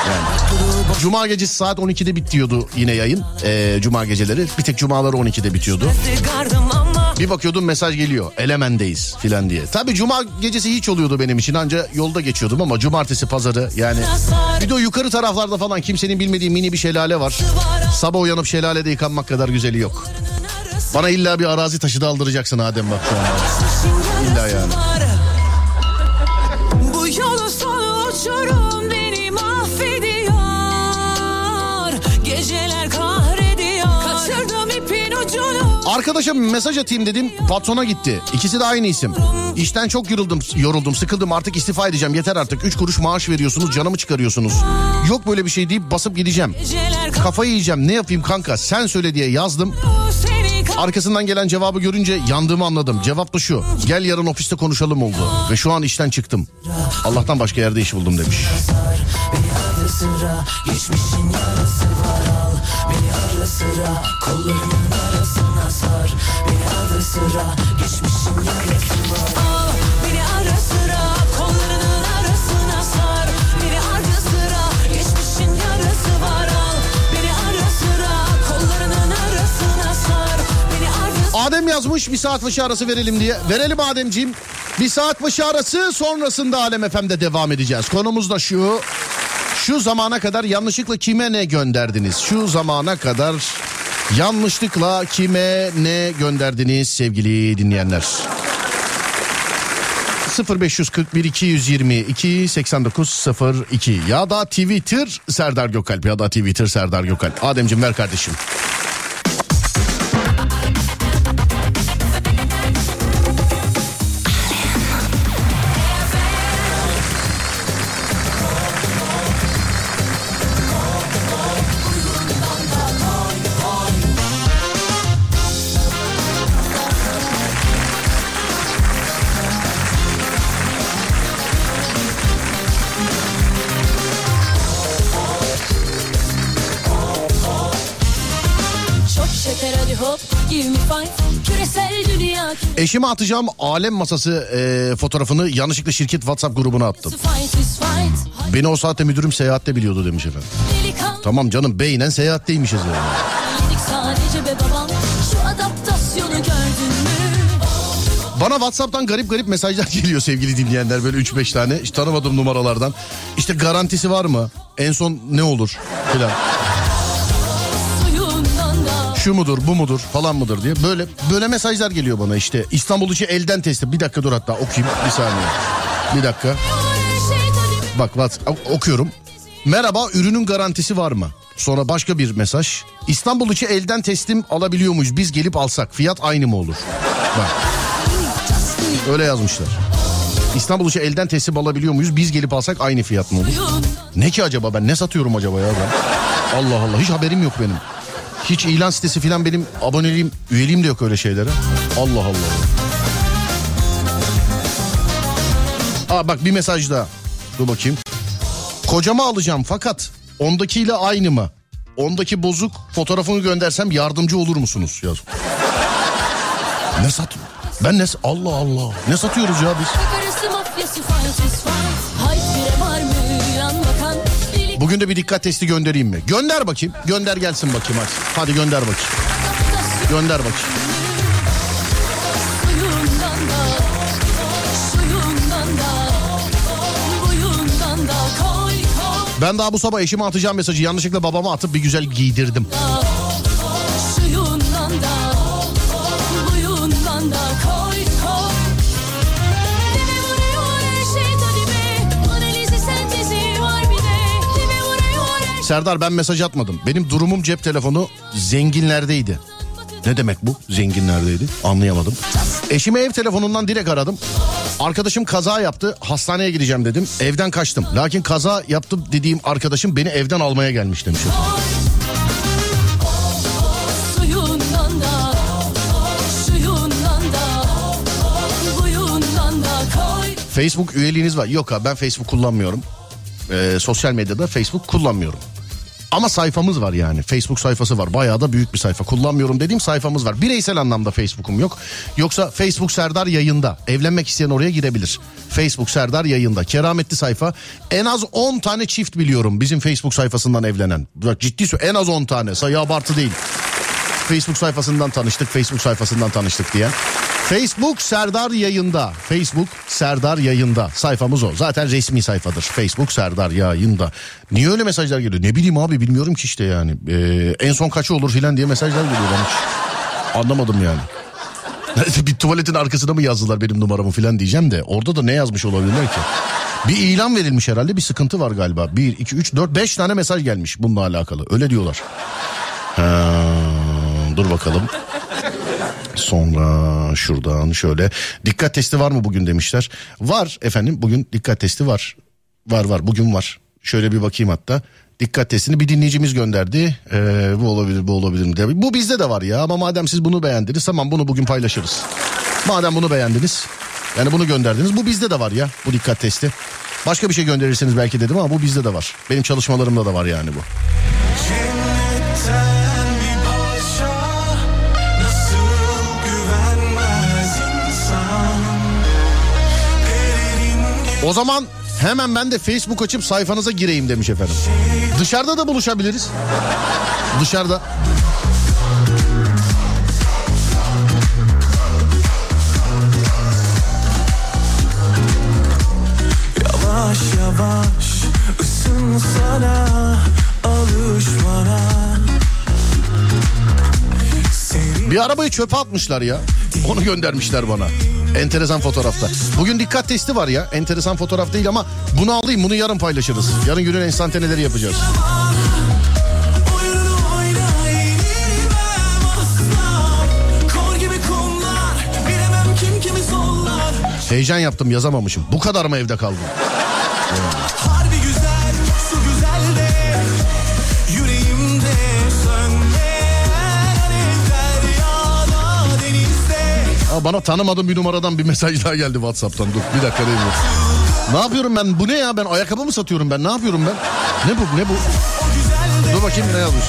Yani. Cuma gecesi saat 12'de bitiyordu yine yayın. Ee, Cuma geceleri. Bir tek cumaları 12'de bitiyordu. Bir bakıyordum mesaj geliyor. Elemen'deyiz filan diye. Tabii cuma gecesi hiç oluyordu benim için. Anca yolda geçiyordum ama cumartesi pazarı yani. Bir de o yukarı taraflarda falan kimsenin bilmediği mini bir şelale var. Sabah uyanıp şelalede yıkanmak kadar güzeli yok. Bana illa bir arazi taşı da aldıracaksın Adem bak. İlla yani. Arkadaşa mesaj atayım dedim patrona gitti. İkisi de aynı isim. İşten çok yoruldum, yoruldum sıkıldım artık istifa edeceğim yeter artık. Üç kuruş maaş veriyorsunuz canımı çıkarıyorsunuz. Yok böyle bir şey deyip basıp gideceğim. Kafayı yiyeceğim ne yapayım kanka sen söyle diye yazdım. Arkasından gelen cevabı görünce yandığımı anladım. Cevap da şu. Gel yarın ofiste konuşalım oldu. Ve şu an işten çıktım. Allah'tan başka yerde iş buldum demiş. Al beni ara sıra kollarının arasına sar Beni ara sıra geçmişin yarası var al Beni ara sıra kollarının arasına sar Beni ara sıra Adem yazmış bir saat başı arası verelim diye. Verelim Ademciğim. Bir saat başı arası sonrasında Alem FM'de devam edeceğiz. Konumuz da şu. Şu zamana kadar yanlışlıkla kime ne gönderdiniz? Şu zamana kadar yanlışlıkla kime ne gönderdiniz sevgili dinleyenler? 0541 222 8902 ya da Twitter Serdar Gökalp ya da Twitter Serdar Gökalp. Ademciğim ver kardeşim. Eşime atacağım alem masası e, fotoğrafını yanlışlıkla şirket WhatsApp grubuna attım. Beni o saatte müdürüm seyahatte biliyordu demiş efendim. Tamam canım beynen seyahatteymişiz yani. yedik sadece be babam Şu adaptasyonu gördün mü? Bana WhatsApp'tan garip garip mesajlar geliyor sevgili dinleyenler böyle 3-5 tane. Hiç tanımadığım numaralardan. İşte garantisi var mı? En son ne olur? Filan. Şu mudur bu mudur falan mıdır diye. Böyle böyle mesajlar geliyor bana işte. İstanbul içi elden testi. Bir dakika dur hatta okuyayım bir saniye. Bir dakika. Bak WhatsApp okuyorum. Merhaba ürünün garantisi var mı? Sonra başka bir mesaj. İstanbul içi elden teslim alabiliyor muyuz? Biz gelip alsak fiyat aynı mı olur? Bak. Öyle yazmışlar. İstanbul içi elden teslim alabiliyor muyuz? Biz gelip alsak aynı fiyat mı olur? Ne ki acaba ben ne satıyorum acaba ya ben? Allah Allah hiç haberim yok benim. Hiç ilan sitesi falan benim aboneliğim, üyeliğim de yok öyle şeylere. Allah Allah. Aa bak bir mesaj daha. Dur bakayım. Kocama alacağım fakat ondakiyle aynı mı? Ondaki bozuk fotoğrafını göndersem yardımcı olur musunuz? Yaz. Ne sat? Ben ne... Allah Allah. Ne satıyoruz ya biz? Bugün de bir dikkat testi göndereyim mi? Gönder bakayım. Gönder gelsin bakayım hadi. Hadi gönder bakayım. Gönder bakayım. Ben daha bu sabah eşime atacağım mesajı yanlışlıkla babama atıp bir güzel giydirdim. Serdar ben mesaj atmadım. Benim durumum cep telefonu zenginlerdeydi. Ne demek bu? Zenginlerdeydi. Anlayamadım. Eşime ev telefonundan direkt aradım. Arkadaşım kaza yaptı. Hastaneye gideceğim dedim. Evden kaçtım. Lakin kaza yaptım dediğim arkadaşım beni evden almaya gelmiş demiş. Facebook üyeliğiniz var. Yok abi ben Facebook kullanmıyorum. Ee, sosyal medyada Facebook kullanmıyorum. Ama sayfamız var yani. Facebook sayfası var. Bayağı da büyük bir sayfa. Kullanmıyorum dediğim sayfamız var. Bireysel anlamda Facebook'um yok. Yoksa Facebook Serdar yayında. Evlenmek isteyen oraya girebilir. Facebook Serdar yayında. Kerametli sayfa. En az 10 tane çift biliyorum bizim Facebook sayfasından evlenen. Bak ciddi en az 10 tane. Sayı abartı değil. Facebook sayfasından tanıştık, Facebook sayfasından tanıştık diye. Facebook Serdar yayında. Facebook Serdar yayında. Sayfamız o. Zaten resmi sayfadır. Facebook Serdar yayında. Niye öyle mesajlar geliyor? Ne bileyim abi bilmiyorum ki işte yani. Ee, en son kaçı olur filan diye mesajlar geliyor bana hiç. Anlamadım yani. bir tuvaletin arkasına mı yazdılar benim numaramı filan diyeceğim de. Orada da ne yazmış olabilirler ki? Bir ilan verilmiş herhalde bir sıkıntı var galiba. 1, 2, 3, 4, 5 tane mesaj gelmiş bununla alakalı. Öyle diyorlar. Ha, dur bakalım. Sonra şuradan şöyle dikkat testi var mı bugün demişler. Var efendim bugün dikkat testi var. Var var bugün var. Şöyle bir bakayım hatta. Dikkat testini bir dinleyicimiz gönderdi. Ee, bu olabilir bu olabilir mi diye. Bu bizde de var ya ama madem siz bunu beğendiniz tamam bunu bugün paylaşırız. Madem bunu beğendiniz yani bunu gönderdiniz bu bizde de var ya bu dikkat testi. Başka bir şey gönderirseniz belki dedim ama bu bizde de var. Benim çalışmalarımda da var yani bu. O zaman hemen ben de Facebook açıp sayfanıza gireyim demiş efendim. Dışarıda da buluşabiliriz. Dışarıda. Yavaş yavaş ısınsana Alış bana Bir arabayı çöpe atmışlar ya. Onu göndermişler bana. Enteresan fotoğrafta. Bugün dikkat testi var ya. Enteresan fotoğraf değil ama bunu alayım bunu yarın paylaşırız. Yarın günün enstantaneleri yapacağız. Heyecan yaptım yazamamışım. Bu kadar mı evde kaldım? Aa, bana tanımadığım bir numaradan bir mesaj daha geldi Whatsapp'tan. Dur bir dakika değil mi? Ne yapıyorum ben? Bu ne ya? Ben ayakkabı mı satıyorum ben? Ne yapıyorum ben? Ne bu? Ne bu? Dur bakayım ne yazmış.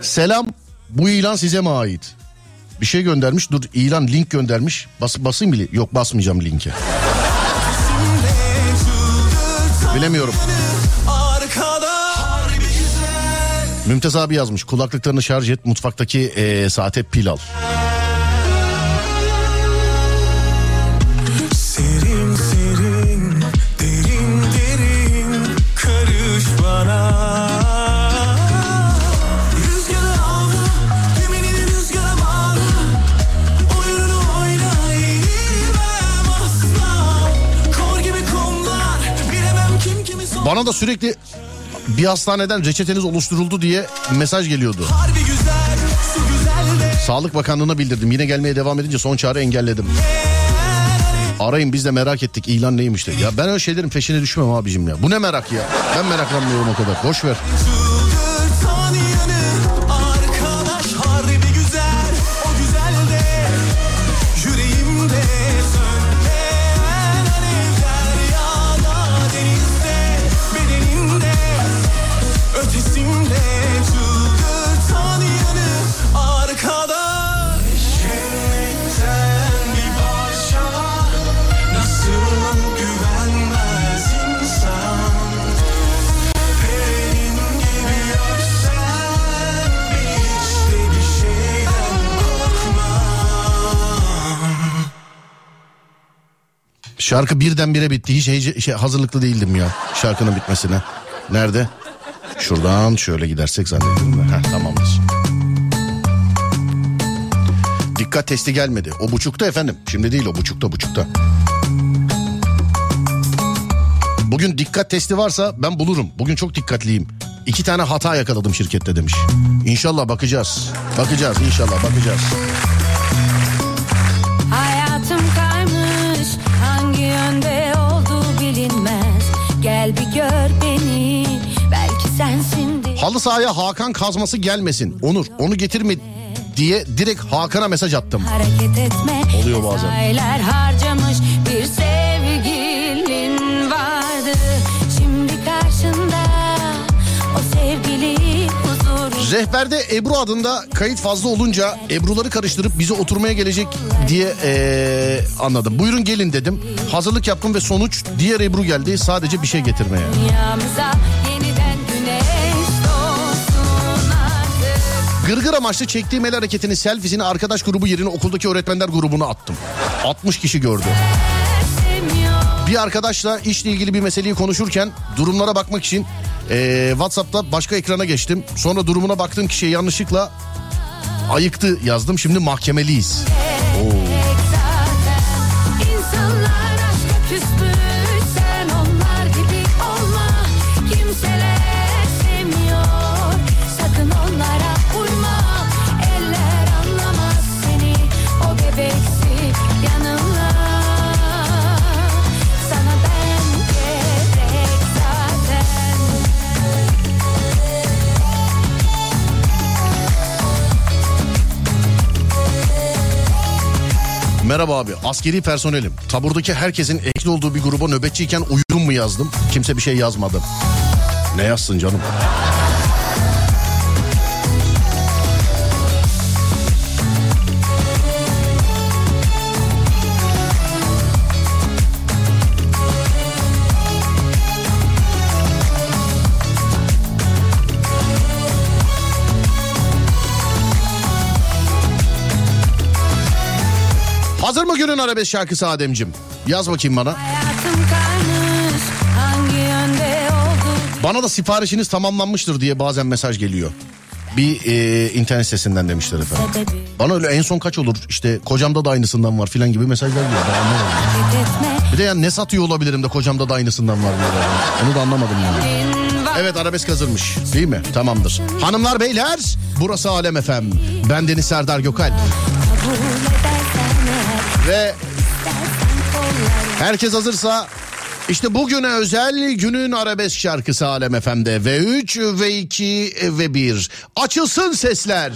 Selam. Bu ilan size mi ait? Bir şey göndermiş. Dur ilan link göndermiş. Bas, basayım bile. Yok basmayacağım linke. Bilemiyorum. Mümtaz abi yazmış. Kulaklıklarını şarj et. Mutfaktaki eee, saate pil al. Bana da sürekli bir hastaneden reçeteniz oluşturuldu diye mesaj geliyordu. Güzel güzel Sağlık Bakanlığı'na bildirdim. Yine gelmeye devam edince son çare engelledim. Arayın biz de merak ettik ilan neymiş de. Ya ben öyle şeylerin peşine düşmem abicim ya. Bu ne merak ya? Ben meraklanmıyorum o kadar. Boş ver. Şarkı birdenbire bitti. Hiç heyece- şey, hazırlıklı değildim ya şarkının bitmesine. Nerede? Şuradan şöyle gidersek ben. Heh, tamamdır. Dikkat testi gelmedi. O buçukta efendim. Şimdi değil o buçukta buçukta. Bugün dikkat testi varsa ben bulurum. Bugün çok dikkatliyim. İki tane hata yakaladım şirkette demiş. İnşallah bakacağız. Bakacağız inşallah bakacağız. Bir gör beni belki sensindir Halı sahaya Hakan kazması gelmesin. Onur onu getirme diye direkt Hakan'a mesaj attım. Hareket etme Oluyor bazen. Rehberde Ebru adında kayıt fazla olunca Ebru'ları karıştırıp bize oturmaya gelecek diye eee, anladım. Buyurun gelin dedim. Hazırlık yaptım ve sonuç diğer Ebru geldi sadece bir şey getirmeye. Gırgır amaçlı çektiğim el hareketini selfiesini arkadaş grubu yerine okuldaki öğretmenler grubuna attım. 60 kişi gördü. Bir arkadaşla işle ilgili bir meseleyi konuşurken durumlara bakmak için eee, WhatsApp'ta başka ekrana geçtim. Sonra durumuna baktığım kişiye yanlışlıkla ayıktı yazdım. Şimdi mahkemeliyiz. Merhaba abi askeri personelim. Taburdaki herkesin ekli olduğu bir gruba nöbetçiyken uyudum mu yazdım. Kimse bir şey yazmadı. Ne yazsın canım? Hazır mı günün arabesk şarkısı Ademcim? Yaz bakayım bana. Bana da siparişiniz tamamlanmıştır diye bazen mesaj geliyor. Bir e, internet sitesinden demişler efendim. sebebi Bana öyle en son kaç olur işte kocamda da aynısından var filan gibi mesajlar geliyor. Ben anlamadım. Bir de yani ne satıyor olabilirim de kocamda da aynısından var yani. Onu da anlamadım yani. Evet arabesk hazırmış değil mi? Tamamdır. Hanımlar beyler burası Alem FM. Ben Deniz Serdar Gökalp. kabul edersen eğer Ve herkes hazırsa işte bugüne özel günün arabesk şarkısı Alem FM'de. V3, V2 ve 1. Açılsın sesler.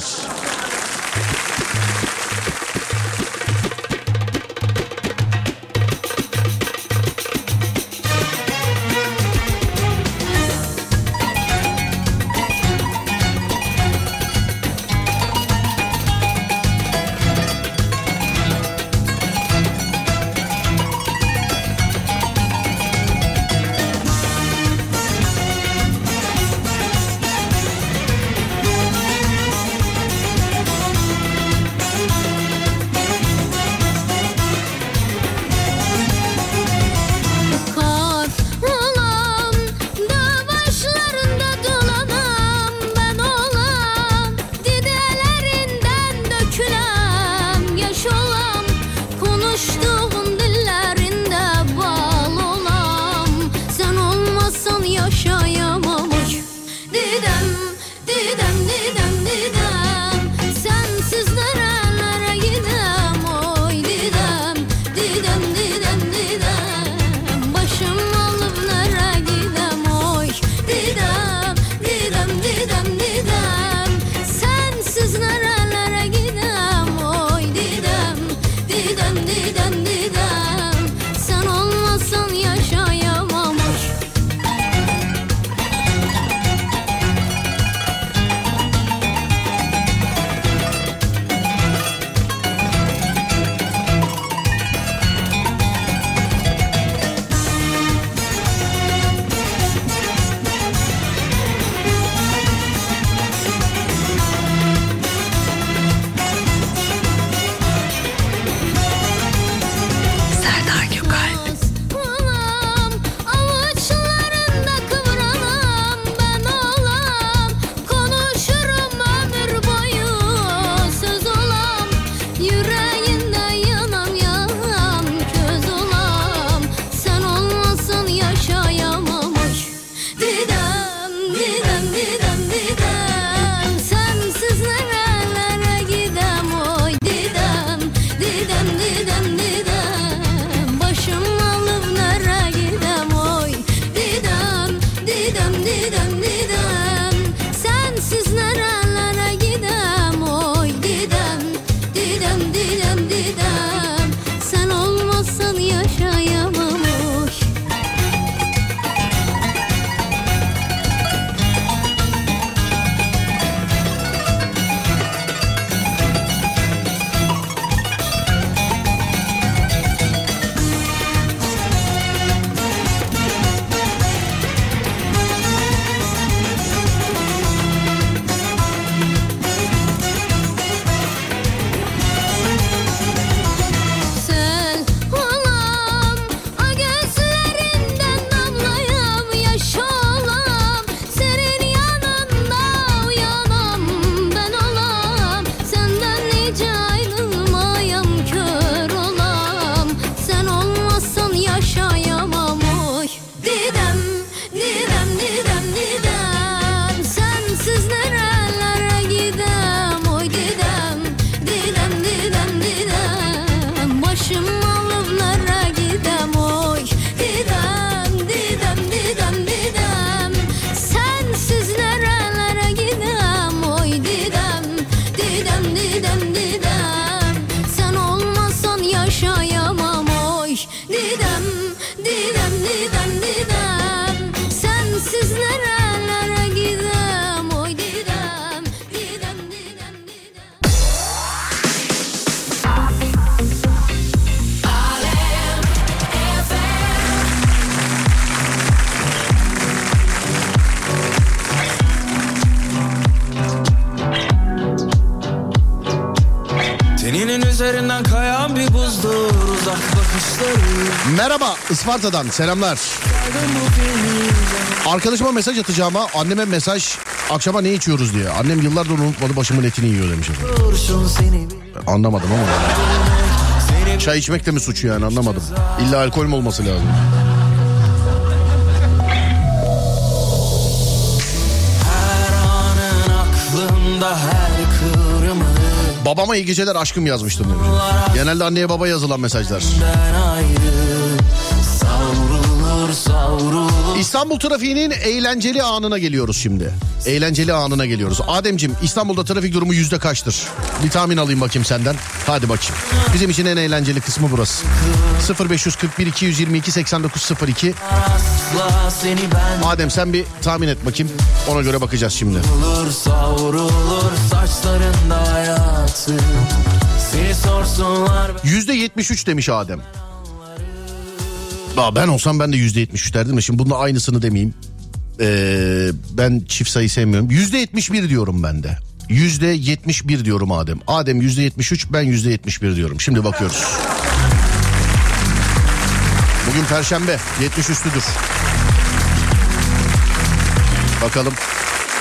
Isparta'dan selamlar. Arkadaşıma mesaj atacağıma anneme mesaj akşama ne içiyoruz diye. Annem yıllardır unutmadı başımın etini yiyor demiş. efendim. Anlamadım ama. Çay içmek de mi suç yani anlamadım. İlla alkol mü olması lazım? Babama iyi geceler aşkım yazmıştım demiş. Genelde anneye baba yazılan mesajlar. Ben ayrı İstanbul trafiğinin eğlenceli anına geliyoruz şimdi. Eğlenceli anına geliyoruz. Ademcim İstanbul'da trafik durumu yüzde kaçtır? Bir tahmin alayım bakayım senden. Hadi bakayım. Bizim için en eğlenceli kısmı burası. 0541 222 8902. Asla seni ben Adem sen bir tahmin et bakayım. Ona göre bakacağız şimdi. Savrulur savrulur saçlarında hayatı Seni sorsunlar Yüzde 73 demiş Adem. Aa, ben olsam ben de yüzde 73 derdim de şimdi bununla aynısını demeyeyim. Ee, ben çift sayı sevmiyorum. Yüzde 71 diyorum ben de. Yüzde 71 diyorum Adem. Adem yüzde 73 ben yüzde 71 diyorum. Şimdi bakıyoruz. Bugün perşembe 70 üstüdür. Bakalım.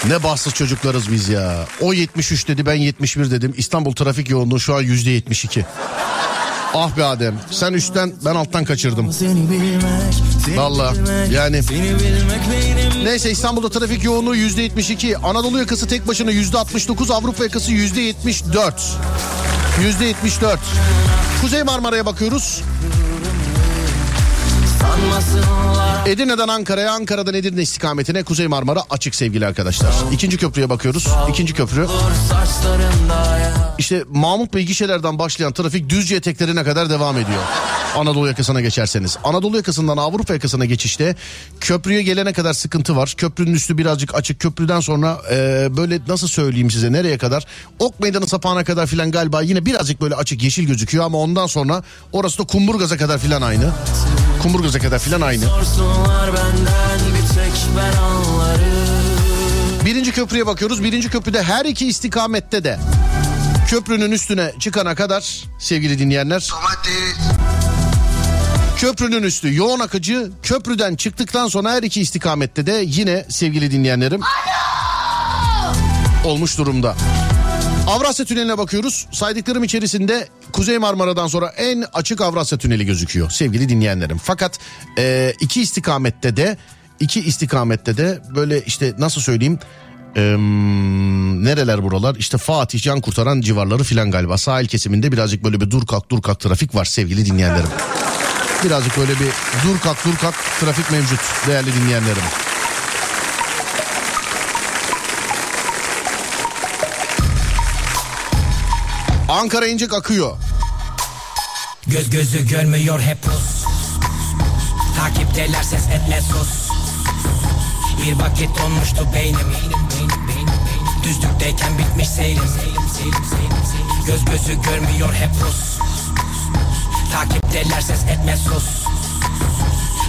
Ne bahtsız çocuklarız biz ya. O 73 dedi ben 71 dedim. İstanbul trafik yoğunluğu şu an yüzde 72. Ah be Adem sen üstten ben alttan kaçırdım. Valla yani neyse İstanbul'da trafik yoğunluğu yüzde 72. Anadolu yakası tek başına yüzde 69. Avrupa yakası yüzde 74. Yüzde 74. Kuzey Marmara'ya bakıyoruz. Edirne'den Ankara'ya, Ankara'dan Edirne istikametine Kuzey Marmara açık sevgili arkadaşlar. İkinci köprüye bakıyoruz. İkinci köprü. İşte Mahmut Bey gişelerden başlayan trafik Düzce eteklerine kadar devam ediyor. Anadolu yakasına geçerseniz. Anadolu yakasından Avrupa yakasına geçişte köprüye gelene kadar sıkıntı var. Köprünün üstü birazcık açık. Köprüden sonra e, böyle nasıl söyleyeyim size nereye kadar? Ok meydanı sapağına kadar filan galiba yine birazcık böyle açık yeşil gözüküyor ama ondan sonra orası da Kumburgaz'a kadar filan aynı. Kumburgaz'a kadar filan aynı. Bir Birinci köprüye bakıyoruz. Birinci köprüde her iki istikamette de köprünün üstüne çıkana kadar sevgili dinleyenler köprünün üstü yoğun akıcı köprüden çıktıktan sonra her iki istikamette de yine sevgili dinleyenlerim olmuş durumda. Avrasya Tüneli'ne bakıyoruz. Saydıklarım içerisinde Kuzey Marmara'dan sonra en açık Avrasya Tüneli gözüküyor sevgili dinleyenlerim. Fakat e, iki istikamette de iki istikamette de böyle işte nasıl söyleyeyim e, nereler buralar işte Fatih Can Kurtaran civarları filan galiba sahil kesiminde birazcık böyle bir dur kalk dur kalk trafik var sevgili dinleyenlerim. Birazcık böyle bir dur kalk dur kalk trafik mevcut değerli dinleyenlerim. Ankara incik akıyor. Göz gözü görmüyor hep pus. Takipteler ses etme sus. Bir vakit donmuştu beynim. Düzlükteyken bitmiş seyrim. Göz gözü görmüyor hep pus. Takipteler ses etme sus.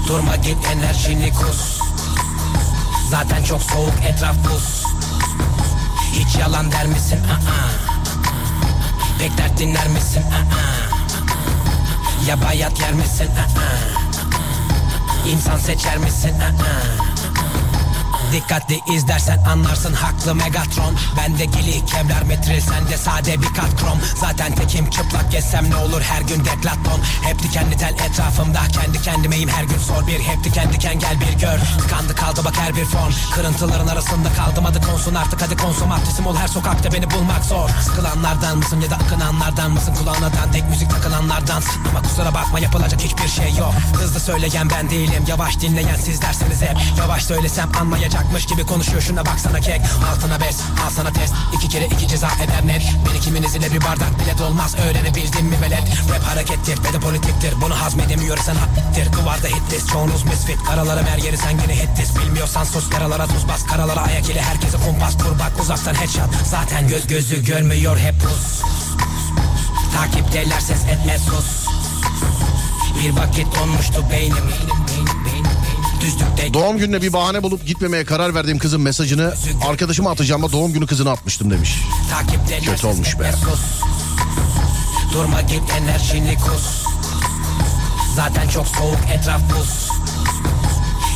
Durma git enerjini kus. Zaten çok soğuk etraf buz. Hiç yalan der misin? Aa. Pek dert dinler misin? Aa. Ya bayat yer misin? İnsan seçer misin? Dikkatli izlersen anlarsın haklı Megatron. Bende gili kevlar metril sende sade bir kat krom. Zaten tekim çıplak gezsem ne olur her gün deklaton Hep dikenli tel etrafımda kendi kendimeyim her gün sor bir. Hep diken diken gel bir gör. Tıkandı kaldı bak her bir form. Kırıntıların arasında kaldım hadi konsun artık hadi konsum Adresim ol her sokakta beni bulmak zor. Sıkılanlardan mısın ya da akınanlardan mısın? Kulağına dandik müzik takılanlardan. Ama kusura bakma yapılacak hiçbir şey yok. Hızlı söyleyen ben değilim yavaş dinleyen siz derseniz hep. Yavaş söylesem anlayacakmış gibi konuşuyor. Şuna baksana kek. Altına bes al sana test. İki kere iki ceza eder net. Beni kiminiz ile bir bardak bile dolmaz. Öğrenebildin mi velet? Rap harekettir ve de politiktir. Bunu hazmedemiyorsan hattir. Duvarda hit list çoğunuz misfit. Karalara her yeri sen yine hit list Bilmiyorsan sus yaralara tuz bas. Karalara ayak ile herkese kumpas. Kur bak uzaktan headshot. Zaten göz gözü görmüyor hep pus. Takipteler ses etme sus. Bir vakit donmuştu beynim. Düzlükte Doğum gününe bir bahane bulup gitmemeye karar verdiğim kızın mesajını arkadaşıma atacağıma doğum günü kızına atmıştım demiş. Kötü olmuş be. Durma git enerjini kus Zaten çok soğuk etraf buz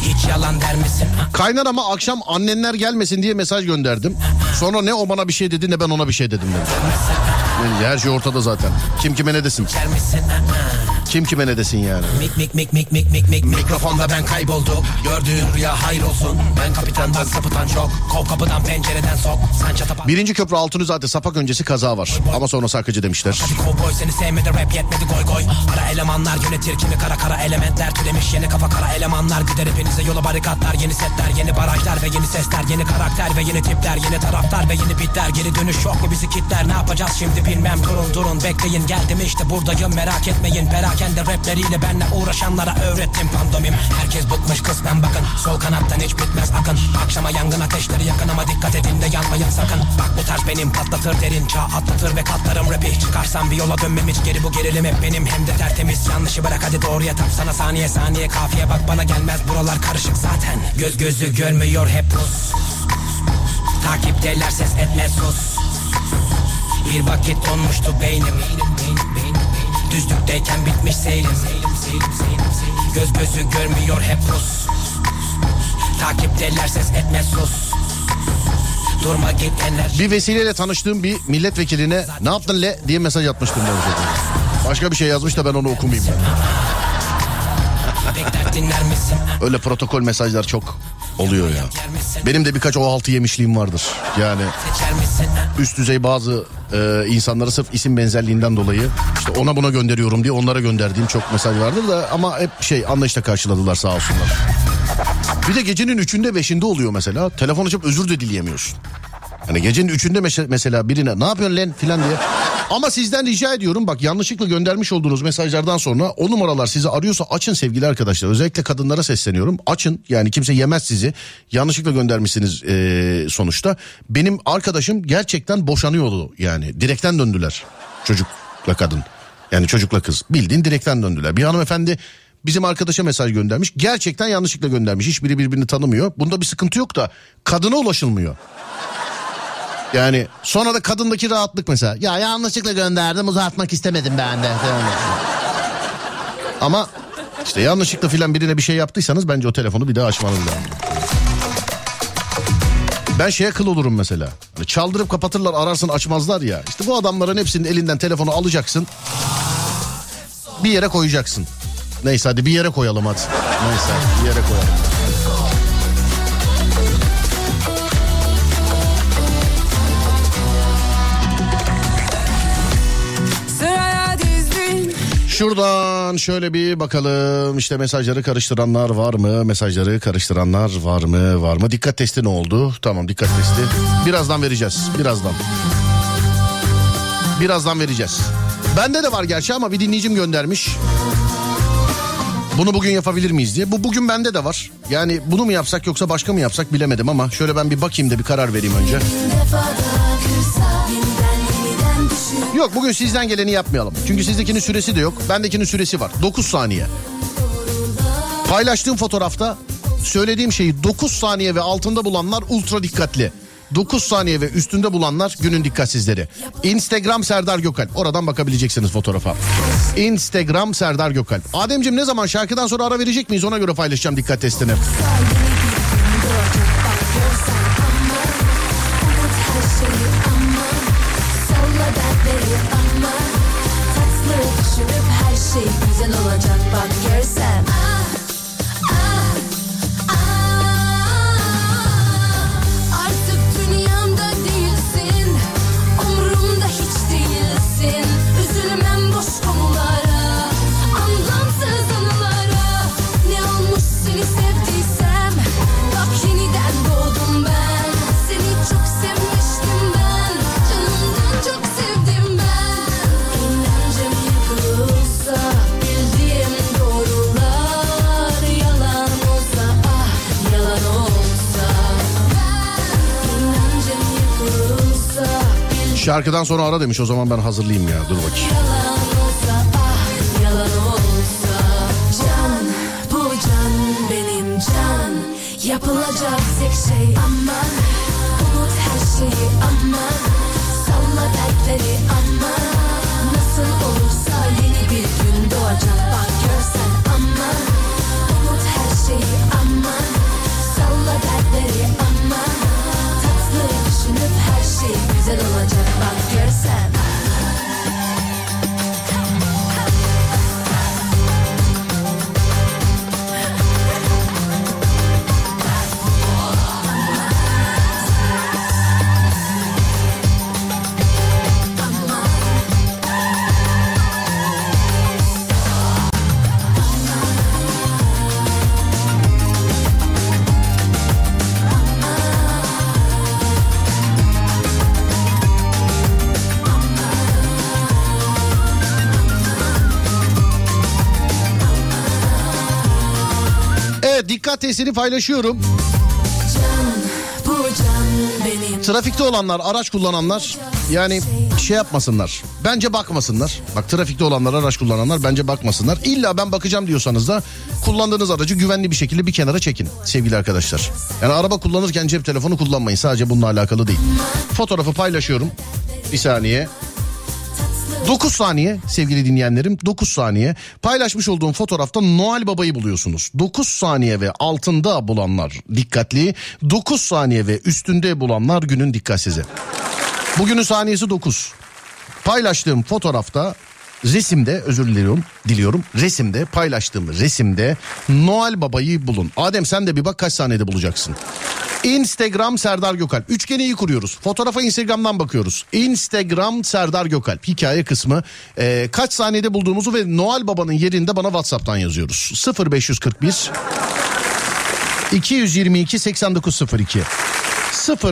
Hiç yalan der misin? Ha, Kaynanama akşam annenler gelmesin diye mesaj gönderdim. Sonra ne o bana bir şey dedi ne ben ona bir şey dedim. Yani her şey ortada zaten. Kim kime ne desin? Ha. Kim kime ne desin yani? Mik mik mik mik mik mik mik Mikrofonda ben kayboldum. Gördüğün rüya hayır olsun. Ben kapitandan sapıtan çok. Kov kapıdan pencereden sok. Sen çatapat Birinci köprü altını zaten sapak öncesi kaza var. Ama sonra sakıcı demişler. Kovboy seni sevmedi rap yetmedi goy goy. Ara elemanlar yönetir kimi kara kara elementler Türemiş. Yeni kafa kara elemanlar Gider hepinize yola barikatlar. Yeni setler yeni barajlar ve yeni sesler. Yeni karakter ve yeni tipler. Yeni taraftar ve yeni bitler. Geri dönüş yok mu bizi kitler? Ne yapacağız şimdi bilmem. Durun durun bekleyin. Geldim işte buradayım. Merak etmeyin perakende rapleriyle benle uğraşanlara öğrettim pandomim. Herkes bıkmış kısmen bakın. Sol kanattan hiç bitmez akın. Akşama yangın ateşleri yakın ama dikkat edin de yanmayın sakın. Bak bu tarz benim patlatır derin çağ atlatır ve katlarım. Rapi Çıkarsam bir yola dönmem hiç geri bu gerilim hep benim. Hem de tertemiz Yanlışı bırak hadi doğruya tap sana saniye saniye kafiye bak bana gelmez. Buralar karışık zaten. Göz gözü görmüyor hep Rus Takipteler ses etme sus. Bir vakit donmuştu beynim Düzlükteyken bitmiş seyrim Göz gözü görmüyor hep Rus Takipteler ses etme sus Durma git enerji Bir vesileyle tanıştığım bir milletvekiline ne yaptın le diye mesaj atmıştım ben zaten. Başka bir şey yazmış da ben onu okumayayım ben. Öyle protokol mesajlar çok oluyor ya. Benim de birkaç o altı yemişliğim vardır. Yani üst düzey bazı e, insanlara sırf isim benzerliğinden dolayı işte ona buna gönderiyorum diye onlara gönderdiğim çok mesaj vardır da ama hep şey anlayışla karşıladılar sağ olsunlar. Bir de gecenin üçünde beşinde oluyor mesela telefon açıp özür de dileyemiyorsun. Hani gecenin üçünde mes- mesela birine ne yapıyorsun lan filan diye. Ama sizden rica ediyorum bak yanlışlıkla göndermiş olduğunuz mesajlardan sonra o numaralar sizi arıyorsa açın sevgili arkadaşlar. Özellikle kadınlara sesleniyorum. Açın yani kimse yemez sizi. Yanlışlıkla göndermişsiniz eee, sonuçta. Benim arkadaşım gerçekten boşanıyordu yani. Direkten döndüler çocukla kadın. Yani çocukla kız bildiğin direkten döndüler. Bir hanımefendi bizim arkadaşa mesaj göndermiş. Gerçekten yanlışlıkla göndermiş. Hiçbiri birbirini tanımıyor. Bunda bir sıkıntı yok da kadına ulaşılmıyor. Yani sonra da kadındaki rahatlık mesela. Ya yanlışlıkla gönderdim uzatmak istemedim ben de. Ama işte yanlışlıkla filan birine bir şey yaptıysanız bence o telefonu bir daha açmanız lazım. Ben şeye kıl olurum mesela. Hani çaldırıp kapatırlar ararsın açmazlar ya. İşte bu adamların hepsinin elinden telefonu alacaksın. Bir yere koyacaksın. Neyse hadi bir yere koyalım hadi. Neyse bir yere koyalım. Şuradan şöyle bir bakalım işte mesajları karıştıranlar var mı? Mesajları karıştıranlar var mı? Var mı? Dikkat testi ne oldu? Tamam dikkat testi. Birazdan vereceğiz. Birazdan. Birazdan vereceğiz. Bende de var gerçi ama bir dinleyicim göndermiş. Bunu bugün yapabilir miyiz diye. Bu bugün bende de var. Yani bunu mu yapsak yoksa başka mı yapsak bilemedim ama şöyle ben bir bakayım da bir karar vereyim önce. Yok bugün sizden geleni yapmayalım. Çünkü sizdekinin süresi de yok. Bendekinin süresi var. 9 saniye. Paylaştığım fotoğrafta söylediğim şeyi 9 saniye ve altında bulanlar ultra dikkatli. 9 saniye ve üstünde bulanlar günün dikkatsizleri. Instagram Serdar Gökalp. Oradan bakabileceksiniz fotoğrafa. Instagram Serdar Gökalp. Ademciğim ne zaman şarkıdan sonra ara verecek miyiz? Ona göre paylaşacağım dikkat testini. Şarkıdan sonra ara demiş o zaman ben hazırlayayım ya dur bakayım. Yapılacak şey aman. Unut her şeyi aman. Salla dertleri aman testini paylaşıyorum. Trafikte olanlar, araç kullananlar yani şey yapmasınlar. Bence bakmasınlar. Bak trafikte olanlar, araç kullananlar bence bakmasınlar. İlla ben bakacağım diyorsanız da kullandığınız aracı güvenli bir şekilde bir kenara çekin sevgili arkadaşlar. Yani araba kullanırken cep telefonu kullanmayın. Sadece bununla alakalı değil. Fotoğrafı paylaşıyorum. Bir saniye. 9 saniye sevgili dinleyenlerim 9 saniye paylaşmış olduğum fotoğrafta Noel Baba'yı buluyorsunuz. 9 saniye ve altında bulanlar dikkatli 9 saniye ve üstünde bulanlar günün dikkatsizi. Bugünün saniyesi 9. Paylaştığım fotoğrafta resimde özür diliyorum diliyorum resimde paylaştığım resimde Noel Baba'yı bulun. Adem sen de bir bak kaç saniyede bulacaksın. Instagram Serdar Gökalp. Üçgeni iyi kuruyoruz. Fotoğrafa Instagram'dan bakıyoruz. Instagram Serdar Gökalp. Hikaye kısmı. Ee, kaç saniyede bulduğumuzu ve Noel Baba'nın yerinde bana WhatsApp'tan yazıyoruz. 0541 222 8902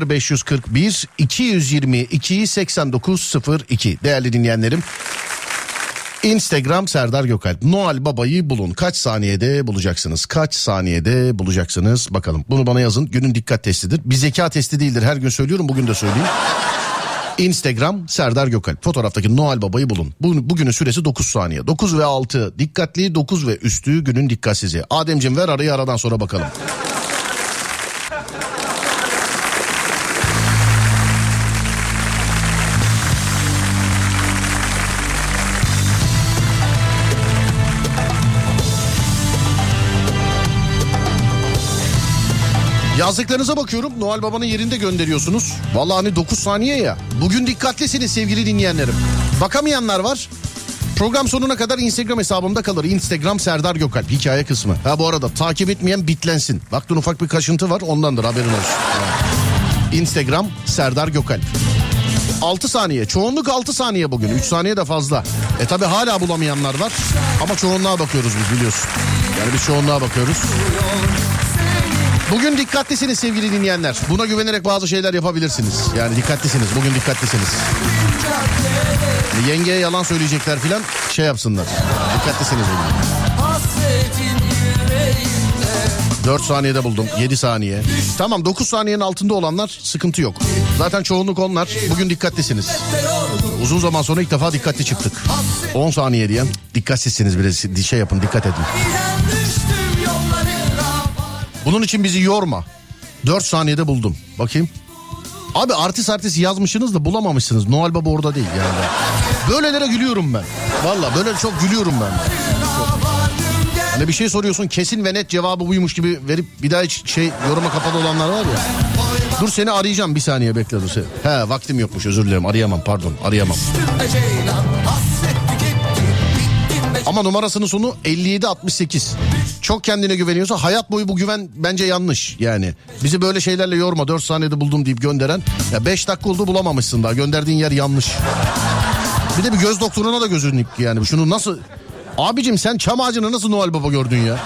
0541 222 8902 değerli dinleyenlerim Instagram Serdar Gökalp. Noel Baba'yı bulun. Kaç saniyede bulacaksınız? Kaç saniyede bulacaksınız? Bakalım. Bunu bana yazın. Günün dikkat testidir. Bir zeka testi değildir. Her gün söylüyorum. Bugün de söyleyeyim. Instagram Serdar Gökalp. Fotoğraftaki Noel Baba'yı bulun. Bu, bugünün süresi 9 saniye. 9 ve 6 dikkatli, 9 ve üstü günün dikkatsizi. Ademciğim ver arayı aradan sonra bakalım. Yazdıklarınıza bakıyorum. Noel Baba'nın yerinde gönderiyorsunuz. Vallahi hani 9 saniye ya. Bugün dikkatlisiniz sevgili dinleyenlerim. Bakamayanlar var. Program sonuna kadar Instagram hesabımda kalır. Instagram Serdar Gökalp hikaye kısmı. Ha bu arada takip etmeyen bitlensin. Baktın ufak bir kaşıntı var ondandır haberin olsun. Instagram Serdar Gökalp. 6 saniye. Çoğunluk 6 saniye bugün. 3 saniye de fazla. E tabi hala bulamayanlar var. Ama çoğunluğa bakıyoruz biz biliyorsun. Yani biz çoğunluğa bakıyoruz. Bugün dikkatlisiniz sevgili dinleyenler. Buna güvenerek bazı şeyler yapabilirsiniz. Yani dikkatlisiniz. Bugün dikkatlisiniz. Yengeye yalan söyleyecekler filan şey yapsınlar. Dikkatlisiniz bugün. 4 saniyede buldum. 7 saniye. Tamam 9 saniyenin altında olanlar sıkıntı yok. Zaten çoğunluk onlar. Bugün dikkatlisiniz. Uzun zaman sonra ilk defa dikkatli çıktık. 10 saniye diyen dikkatsizsiniz biraz şey yapın dikkat edin. Bunun için bizi yorma. 4 saniyede buldum. Bakayım. Abi artist artist yazmışsınız da bulamamışsınız. Noel Baba orada değil yani. Böylelere gülüyorum ben. Valla böyle çok gülüyorum ben. Çok. Hani bir şey soruyorsun kesin ve net cevabı buymuş gibi verip bir daha hiç şey yoruma kapalı olanlar var ya. Dur seni arayacağım bir saniye bekle dur. sen. He vaktim yokmuş özür dilerim arayamam pardon arayamam. Ama numarasının sonu 5768. Çok kendine güveniyorsa hayat boyu bu güven bence yanlış yani. Bizi böyle şeylerle yorma 4 saniyede buldum deyip gönderen. Ya 5 dakika oldu bulamamışsın daha gönderdiğin yer yanlış. Bir de bir göz doktoruna da gözünü dik yani. Şunu nasıl... Abicim sen çam ağacını nasıl Noel Baba gördün ya?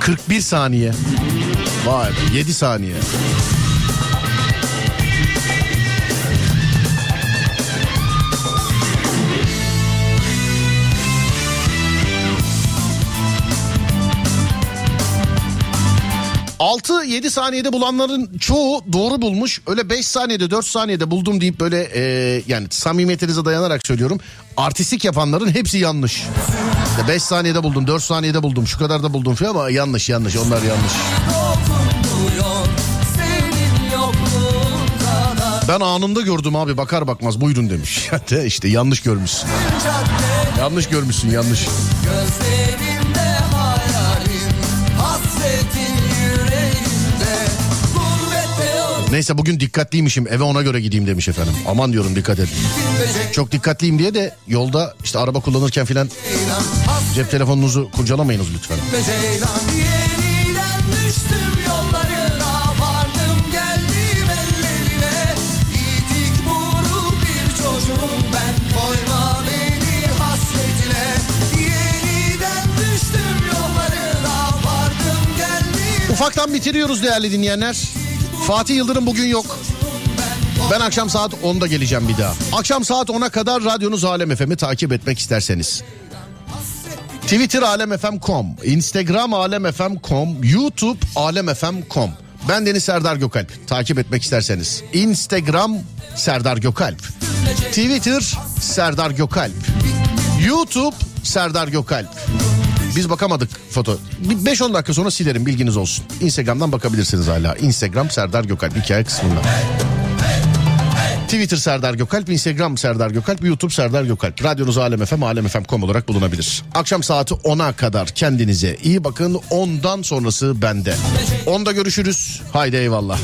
41 saniye. Vay be 7 saniye. Altı yedi saniyede bulanların çoğu doğru bulmuş. Öyle 5 saniyede 4 saniyede buldum deyip böyle e, yani samimiyetinize dayanarak söylüyorum. Artistik yapanların hepsi yanlış. 5 saniyede buldum 4 saniyede buldum şu kadar da buldum falan ama yanlış yanlış onlar yanlış. Ben anında gördüm abi bakar bakmaz buyurun demiş. de işte yanlış görmüşsün. Yanlış görmüşsün yanlış. Gözlerimde Neyse bugün dikkatliymişim eve ona göre gideyim demiş efendim. Aman diyorum dikkat edin. Çok dikkatliyim diye de yolda işte araba kullanırken filan cep telefonunuzu kurcalamayınız lütfen. Ufaktan bitiriyoruz değerli dinleyenler. Fatih Yıldırım bugün yok. Ben akşam saat 10'da geleceğim bir daha. Akşam saat 10'a kadar radyonuz Alem FM'i takip etmek isterseniz. Twitter alemfm.com, Instagram alemfm.com, YouTube alemfm.com. Ben Deniz Serdar Gökalp. Takip etmek isterseniz. Instagram Serdar Gökalp. Twitter Serdar Gökalp. YouTube Serdar Gökalp. Biz bakamadık foto. Bir 5-10 dakika sonra silerim bilginiz olsun. Instagram'dan bakabilirsiniz hala. Instagram Serdar Gökalp hikaye kısmında. Twitter Serdar Gökalp, Instagram Serdar Gökalp, YouTube Serdar Gökalp. Radyonuz Alem FM, alemfm.com olarak bulunabilir. Akşam saati 10'a kadar kendinize iyi bakın. 10'dan sonrası bende. 10'da görüşürüz. Haydi eyvallah.